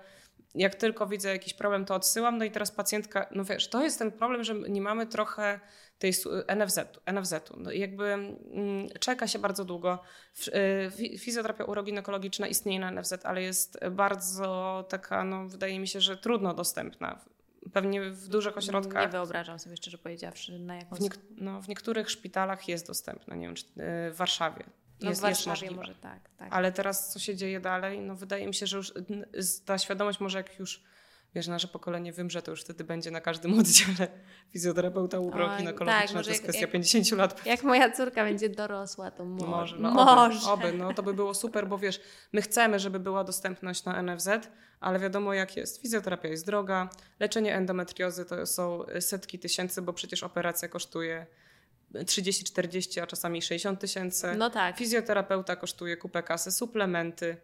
jak tylko widzę jakiś problem, to odsyłam. No i teraz pacjentka, no wiesz, to jest ten problem, że nie mamy trochę tej NFZ-u. NFZ-u. No i jakby mm, czeka się bardzo długo. Fi- Fizjoterapia uroginekologiczna istnieje na NFZ, ale jest bardzo taka, no wydaje mi się, że trudno dostępna. Pewnie w dużych Nie ośrodkach. wyobrażam sobie szczerze powiedziawszy, na jaką W, niek- no, w niektórych szpitalach jest dostępna, nie wiem, czy, y, w Warszawie. no, Jest, w jest Warszawie możliwe. może tak, tak. Ale teraz co się dzieje dalej? No wydaje mi się, że już ta świadomość może jak już wiesz, nasze pokolenie wymrze, to już wtedy będzie na każdym oddziale fizjoterapeuta tak, uroginekologiczna. może to jest kwestia jak- 50 lat. Jak moja córka będzie dorosła, to może. Może, no może. Oby, oby, no to by było super, bo wiesz, my chcemy, żeby była dostępność na NFZ, ale wiadomo jak jest. Fizjoterapia jest droga, leczenie endometriozy to są setki tysięcy, bo przecież operacja kosztuje 30, 40, a czasami 60 tysięcy. No tak. Fizjoterapeuta kosztuje kupę kasy, suplementy.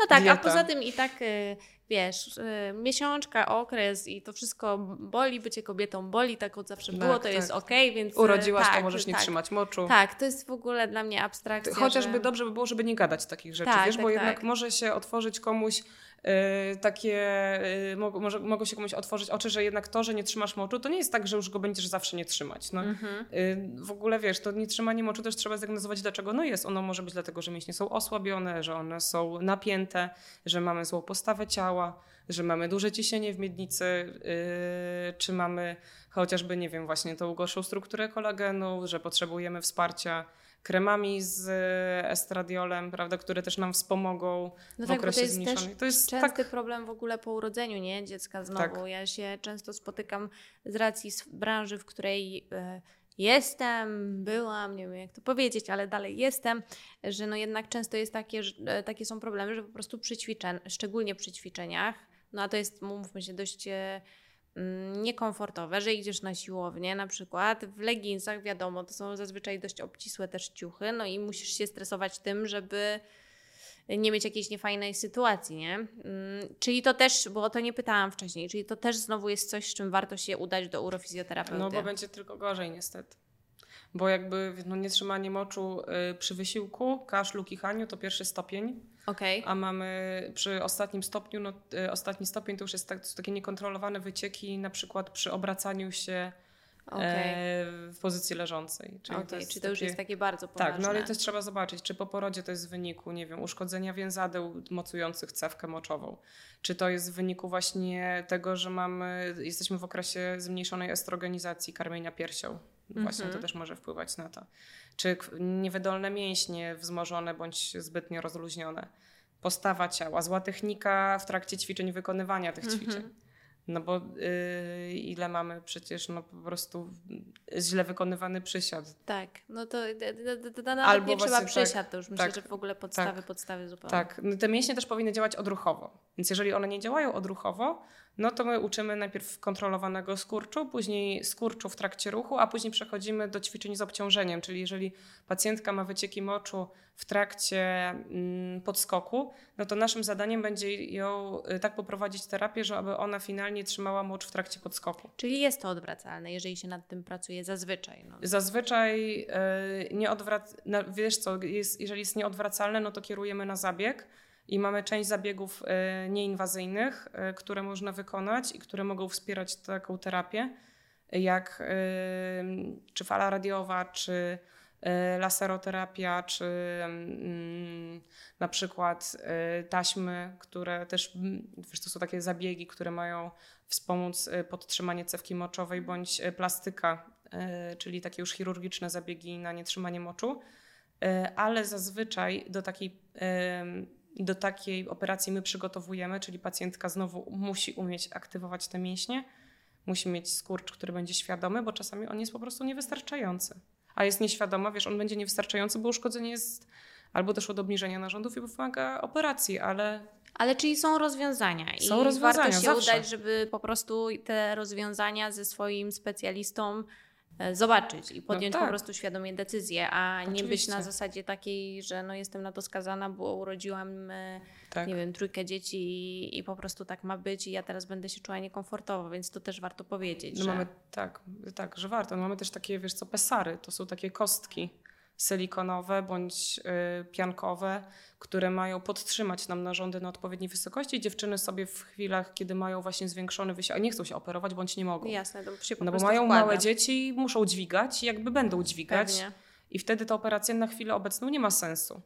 No tak, dieta. a poza tym i tak, y, wiesz, y, miesiączka, okres i to wszystko boli, bycie kobietą boli, tak od zawsze Tak, było, to tak. jest okej, więc... y, Urodziłaś, tak, to możesz nie tak. trzymać moczu. Tak, to jest w ogóle dla mnie abstrakcja, Chociażby że... dobrze by było, żeby nie gadać takich rzeczy, Tak, wiesz, tak, bo jednak tak. może się otworzyć komuś y, takie, y, mo- może, mogą się komuś otworzyć oczy, że jednak to, że nie trzymasz moczu, to nie jest tak, że już go będziesz zawsze nie trzymać. No. Mhm. Y, W ogóle wiesz, to nietrzymanie moczu też trzeba zdiagnozować, dlaczego no jest. Ono może być dlatego, że mięśnie są osłabione, że one są napięte, że mamy złą postawę ciała, że mamy duże ciśnienie w miednicy, czy mamy chociażby, nie wiem, właśnie tą gorszą strukturę kolagenu, że potrzebujemy wsparcia kremami z estradiolem, prawda, które też nam wspomogą No w tak, okresie to jest zmniejszonej. To jest częsty tak, problem w ogóle po urodzeniu, nie? Dziecka znowu. Tak. Ja się często spotykam z racji z branży, w której e, jestem, byłam, nie wiem jak to powiedzieć, ale dalej jestem, że no jednak często jest takie, że, e, takie są problemy, że po prostu przy ćwiczeń, szczególnie przy ćwiczeniach, no a to jest, mówmy się, dość e, niekomfortowe, że idziesz na siłownię na przykład, w leginsach wiadomo, to są zazwyczaj dość obcisłe też ciuchy, no i musisz się stresować tym, żeby nie mieć jakiejś niefajnej sytuacji, nie? Mm, Czyli to też, bo o to nie pytałam wcześniej, czyli to też znowu jest coś, z czym warto się udać do urofizjoterapeuty. no bo będzie tylko gorzej niestety. Bo jakby no, nietrzymanie moczu y, przy wysiłku, kaszlu, kichaniu to pierwszy stopień, Okej, A mamy przy ostatnim stopniu, no, y, ostatni stopień to już jest tak, to takie niekontrolowane wycieki, na przykład przy obracaniu się e, w pozycji leżącej. Czyli okej. Czyli to już jest takie bardzo Tak, poważne. no ale też trzeba zobaczyć, czy po porodzie to jest w wyniku, nie wiem, uszkodzenia więzadeł mocujących cewkę moczową. Czy to jest w wyniku właśnie tego, że mamy, jesteśmy w okresie zmniejszonej estrogenizacji karmienia piersią. Właśnie Mhm. to też może wpływać na to. Czy niewydolne mięśnie wzmożone bądź zbytnio rozluźnione. Postawa ciała, zła technika w trakcie ćwiczeń wykonywania tych Mhm. ćwiczeń. No bo y, ile mamy przecież no po prostu źle wykonywany przysiad. Tak, no to, nawet Albo nie trzeba tak, przysiad, to już myślę, tak, że w ogóle podstawy, tak, podstawy zupełnie. Tak, no te mięśnie też powinny działać odruchowo. Więc jeżeli one nie działają odruchowo, no to my uczymy najpierw kontrolowanego skurczu, później skurczu w trakcie ruchu, a później przechodzimy do ćwiczeń z obciążeniem. Czyli jeżeli pacjentka ma wycieki moczu w trakcie mm, podskoku, no to naszym zadaniem będzie ją y, tak poprowadzić terapię, żeby ona finalnie trzymała mocz w trakcie podskoku. Czyli jest to odwracalne, jeżeli się nad tym pracuje zazwyczaj. No. Zazwyczaj y, nieodwrac... na- wiesz co, jest, jeżeli jest nieodwracalne, no to kierujemy na zabieg i mamy część zabiegów y, nieinwazyjnych, y, które można wykonać i które mogą wspierać taką terapię, jak y, czy fala radiowa, czy laseroterapia, czy mm, na przykład taśmy, które też, mm, wiesz, to są takie zabiegi, które mają wspomóc podtrzymanie cewki moczowej bądź plastyka, czyli takie już chirurgiczne zabiegi na nietrzymanie moczu, ale zazwyczaj do takiej, y, do takiej operacji my przygotowujemy, czyli pacjentka znowu musi umieć aktywować te mięśnie, musi mieć skurcz, który będzie świadomy, bo czasami on jest po prostu niewystarczający. A jest nieświadoma, wiesz, on będzie niewystarczający, bo uszkodzenie jest albo doszło do obniżenia narządów i wymaga operacji, ale Ale czyli są rozwiązania i Są rozwiązania, warto się zawsze. udać, żeby po prostu te rozwiązania ze swoim specjalistą zobaczyć i podjąć tak. po prostu świadomie decyzję, a nie być Oczywiście. na zasadzie takiej, że no jestem na to skazana, bo urodziłam e, tak. nie wiem, trójkę dzieci i, i po prostu tak ma być i ja teraz będę się czuła niekomfortowo, więc to też warto powiedzieć, No że mamy, tak, tak, że warto. No mamy też takie, wiesz co, pesary. To są takie kostki silikonowe bądź y, piankowe, które mają podtrzymać nam narządy na odpowiedniej wysokości. Dziewczyny sobie w chwilach, kiedy mają właśnie zwiększony wysiłek, a nie chcą się operować bądź nie mogą. jasne, to się po No bo mają wkłada. małe dzieci i muszą dźwigać jakby będą dźwigać. Pewnie. I wtedy ta operacja na chwilę obecną nie ma sensu.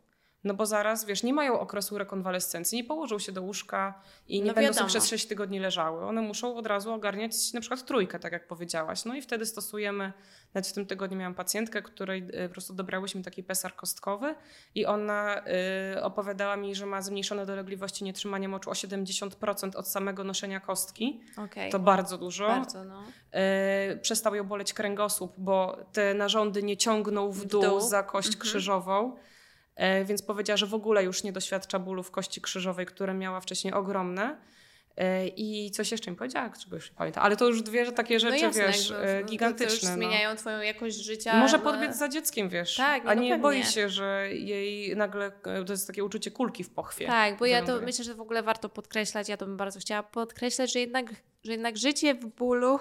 No bo zaraz, wiesz, nie mają okresu rekonwalescencji, nie położą się do łóżka i nie No będą sobie przez 6 tygodni leżały. One muszą od razu ogarniać na przykład trójkę, tak jak powiedziałaś. No i wtedy stosujemy, nawet w tym tygodniu miałam pacjentkę, której y, po prostu dobrałyśmy taki pesar kostkowy i ona y, opowiadała mi, że ma zmniejszone dolegliwości nietrzymania moczu o 70% od samego noszenia kostki. Okej. To bardzo dużo. Bardzo, no. E, przestał ją boleć kręgosłup, bo te narządy nie ciągną w W dół, dół. za kość Mhm. krzyżową. E, więc powiedziała, że w ogóle już nie doświadcza bólu w kości krzyżowej, które miała wcześniej ogromne. E, I coś jeszcze mi powiedziała, czegoś nie pamiętam. Ale to już dwie takie rzeczy, no jasne, wiesz, no, no, gigantyczne. To już zmieniają no. twoją jakość życia. Może podbiec za dzieckiem, wiesz. Tak, a nie boi się, że jej nagle, to jest takie uczucie kulki w pochwie. Tak, bo ja to mówię. myślę, że w ogóle warto podkreślać, ja to bym bardzo chciała podkreślać, że jednak, że jednak życie w bólu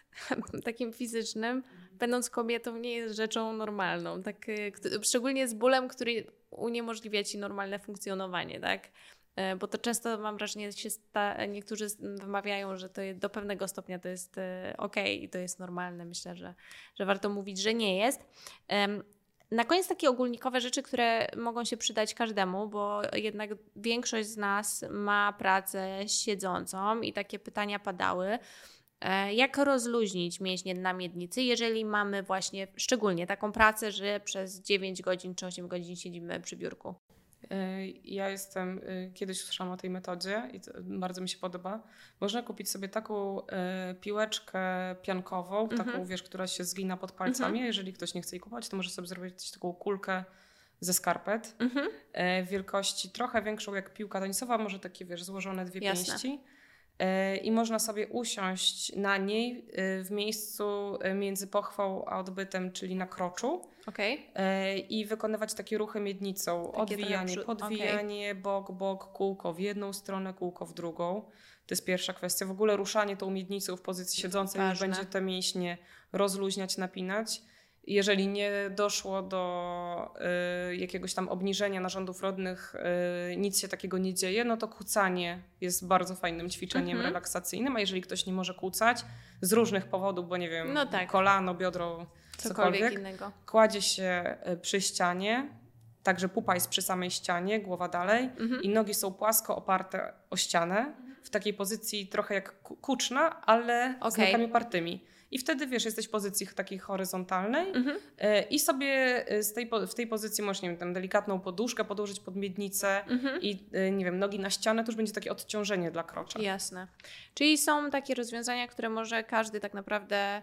takim fizycznym, będąc kobietą, nie jest rzeczą normalną. Tak, y, szczególnie z bólem, który uniemożliwia ci normalne funkcjonowanie, tak? E, bo to często mam wrażenie, że niektórzy wymawiają, że to do pewnego stopnia to jest e, ok i to jest normalne. Myślę, że, że warto mówić, że nie jest. Na koniec takie ogólnikowe rzeczy, które mogą się przydać każdemu, bo jednak większość z nas ma pracę siedzącą i takie pytania padały. E, jak rozluźnić mięśnie na miednicy, jeżeli mamy właśnie szczególnie taką pracę, że przez 9 godzin czy 8 godzin siedzimy przy biurku? E, ja jestem, e, kiedyś usłyszałam o tej metodzie i bardzo mi się podoba. Można kupić sobie taką piłeczkę piankową, mhm. taką, wiesz, która się zgina pod palcami. Mhm. Jeżeli ktoś nie chce jej kupować, to może sobie zrobić taką kulkę ze skarpet mhm. wielkości trochę większą jak piłka tenisowa, może takie, wiesz, złożone dwie Jasne. pięści i można sobie usiąść na niej e, w miejscu e, między pochwą a odbytem, czyli na kroczu. Okay. I wykonywać takie ruchy miednicą. Takie odwijanie, podwijanie, okay. bok, bok, kółko w jedną stronę, kółko w drugą. To jest pierwsza kwestia. W ogóle ruszanie tą miednicą w pozycji siedzącej już będzie te mięśnie rozluźniać, napinać jeżeli nie doszło do y, jakiegoś tam obniżenia narządów rodnych, y, nic się takiego nie dzieje, no to kucanie jest bardzo fajnym ćwiczeniem mhm. relaksacyjnym, a jeżeli ktoś nie może kucać z różnych powodów, bo nie wiem, no tak. kolano, biodro, cokolwiek, cokolwiek innego. kładzie się y, przy ścianie, także pupa jest przy samej ścianie, głowa dalej mhm. i nogi są płasko oparte o ścianę, w takiej pozycji trochę jak kuczna, ale okay. z nogami opartymi. I wtedy wiesz, jesteś w pozycji takiej horyzontalnej mhm. E, i sobie e, z tej, w tej pozycji możesz, nie wiem, tam delikatną poduszkę podłożyć pod miednicę mhm. i e, nie wiem, nogi na ścianę, to już będzie takie odciążenie dla krocza. Jasne. Czyli są takie rozwiązania, które może każdy tak naprawdę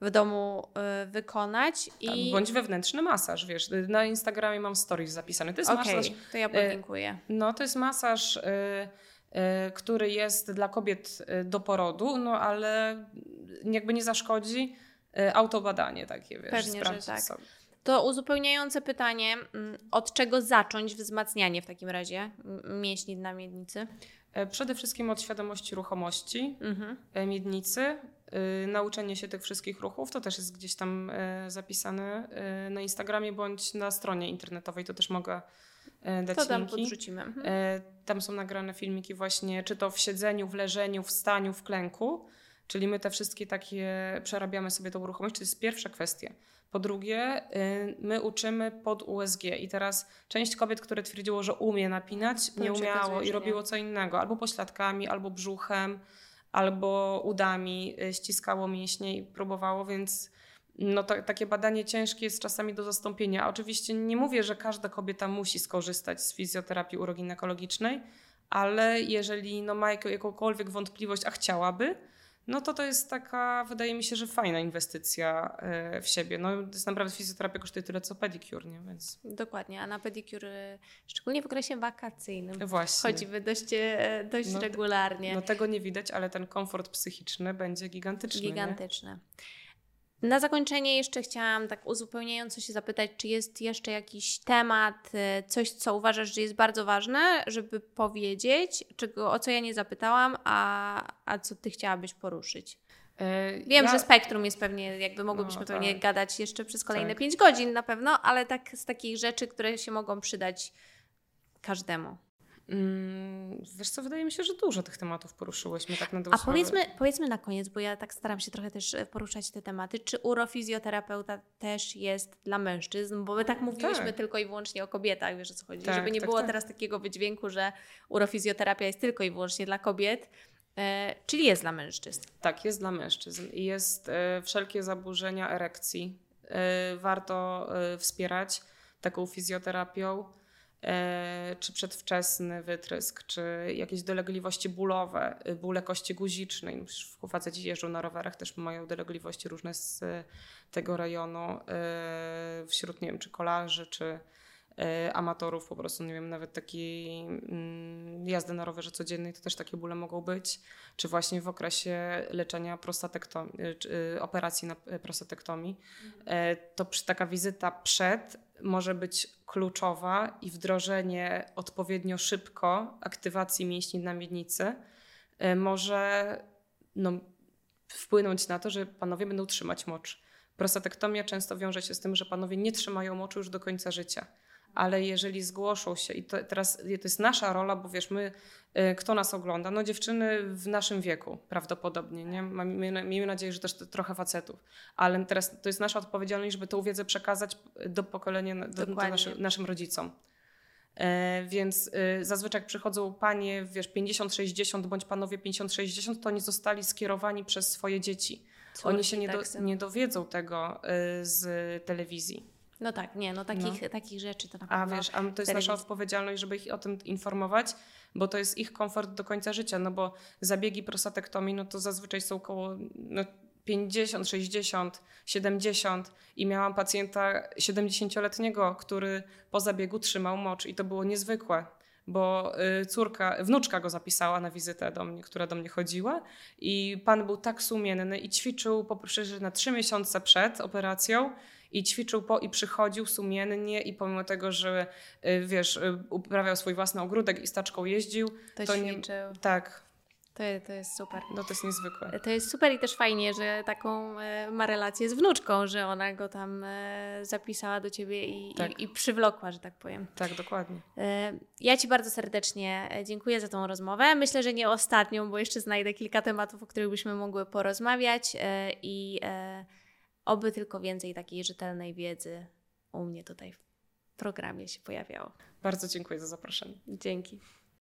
w domu y, wykonać. I... Tak, bądź wewnętrzny masaż, wiesz. Na Instagramie mam stories zapisane. To jest okay, masaż. to ja podziękuję. Y, no, to jest masaż. Y, Y, który jest dla kobiet y, do porodu, no ale jakby nie zaszkodzi y, autobadanie takie, wiesz, Pewnie, że tak. Sobie. To uzupełniające pytanie, mm, od czego zacząć wzmacnianie w takim razie mięśni na miednicy? E, przede wszystkim od świadomości ruchomości mhm. E, miednicy, nauczenie się tych wszystkich ruchów, to też jest gdzieś tam e, zapisane na Instagramie bądź na stronie internetowej, to też mogę E, dać to tam podrzucimy. Mhm. E, tam są nagrane filmiki właśnie, czy to w siedzeniu, w leżeniu, w staniu, w klęku. Czyli my te wszystkie takie przerabiamy sobie tą uruchomość. To jest pierwsza kwestia. Po drugie, e, my uczymy pod USG i teraz część kobiet, które twierdziło, że umie napinać, to nie umiało i robiło co innego, albo pośladkami, albo brzuchem, albo udami ściskało mięśnie i próbowało, więc no to, takie badanie ciężkie jest czasami do zastąpienia. Oczywiście nie mówię, że każda kobieta musi skorzystać z fizjoterapii uroginekologicznej, ale jeżeli no, ma jakąkolwiek wątpliwość, a chciałaby, no to to jest taka, wydaje mi się, że fajna inwestycja e, w siebie. No, to jest naprawdę fizjoterapia kosztuje tyle co pedicure, nie? Więc... Dokładnie, a na pedicure, szczególnie w okresie wakacyjnym, Właśnie. chodzimy dość, e, dość no, regularnie. No tego nie widać, ale ten komfort psychiczny będzie gigantyczny. Gigantyczny. Nie? Na zakończenie jeszcze chciałam tak uzupełniająco się zapytać, czy jest jeszcze jakiś temat, y, coś, co uważasz, że jest bardzo ważne, żeby powiedzieć, czego, o co ja nie zapytałam, a, a co ty chciałabyś poruszyć? E, Wiem, ja... że spektrum jest pewnie, jakby mogłybyśmy no, pewnie tak. gadać jeszcze przez kolejne tak. 5 godzin na pewno, ale tak z takich rzeczy, które się mogą przydać każdemu. Mm, wiesz co, wydaje mi się, że dużo tych tematów poruszyłyśmy tak na A powiedzmy, powiedzmy na koniec, bo ja tak staram się trochę też e, poruszać te tematy, czy urofizjoterapeuta też jest dla mężczyzn? Bo my tak mówiliśmy tak. tylko i wyłącznie o kobietach, wiesz o co chodzi, tak, żeby nie tak, było tak. teraz takiego wydźwięku, że urofizjoterapia jest tylko i wyłącznie dla kobiet. E, czyli jest dla mężczyzn. Tak, jest dla mężczyzn i jest e, wszelkie zaburzenia erekcji. E, warto e, wspierać taką fizjoterapią. E, czy przedwczesny wytrysk, czy jakieś dolegliwości bólowe, y, bóle kości guzicznej. Faceci jeżdżą na rowerach, też mają dolegliwości różne z tego rejonu, e, wśród, nie wiem, czy kolarzy, czy amatorów, po prostu, nie wiem, nawet takiej mm, jazdy na rowerze codziennej, to też takie bóle mogą być, czy właśnie w okresie leczenia prostatektomii, operacji na prostatektomii, e, to taka wizyta przed może być kluczowa i wdrożenie odpowiednio szybko aktywacji mięśni na miednicy e, może no, wpłynąć na to, że panowie będą trzymać mocz. Prostatektomia często wiąże się z tym, że panowie nie trzymają moczu już do końca życia. Ale jeżeli zgłoszą się, i to teraz to jest nasza rola, bo wiesz, my, y, kto nas ogląda? No dziewczyny w naszym wieku prawdopodobnie, nie? Miejmy, miejmy nadzieję, że też trochę facetów. Ale teraz to jest nasza odpowiedzialność, żeby tę wiedzę przekazać do pokolenia, do, do naszym, naszym rodzicom. E, więc y, zazwyczaj jak przychodzą panie, wiesz, 50-60 bądź panowie 50-60, to oni zostali skierowani przez swoje dzieci. Córki, oni się nie, tak do, nie dowiedzą tego z telewizji. No tak, nie, no takich, no. takich rzeczy to na pewno. A wiesz, a to jest nasza odpowiedzialność, żeby ich o tym informować, bo to jest ich komfort do końca życia, no bo zabiegi prostatektomii, no to zazwyczaj są około no, 50, 60, 70 i miałam pacjenta 70-letniego, który po zabiegu trzymał mocz i to było niezwykłe, bo y, córka, wnuczka go zapisała na wizytę do mnie, która do mnie chodziła i pan był tak sumienny i ćwiczył po na trzy miesiące przed operacją i ćwiczył po i przychodził sumiennie i pomimo tego, że y, wiesz, y, uprawiał swój własny ogródek i staczką jeździł, to, to. Nie, tak, to, to jest super. No to jest niezwykłe. To jest super i też fajnie, że taką e, ma relację z wnuczką, że ona go tam e, zapisała do ciebie i, tak. i, i przywlokła, że tak powiem. Tak, dokładnie. E, ja Ci bardzo serdecznie dziękuję za tą rozmowę. Myślę, że nie ostatnią, bo jeszcze znajdę kilka tematów, o których byśmy mogły porozmawiać i oby tylko więcej takiej rzetelnej wiedzy u mnie tutaj w programie się pojawiało. Bardzo dziękuję za zaproszenie. Dzięki.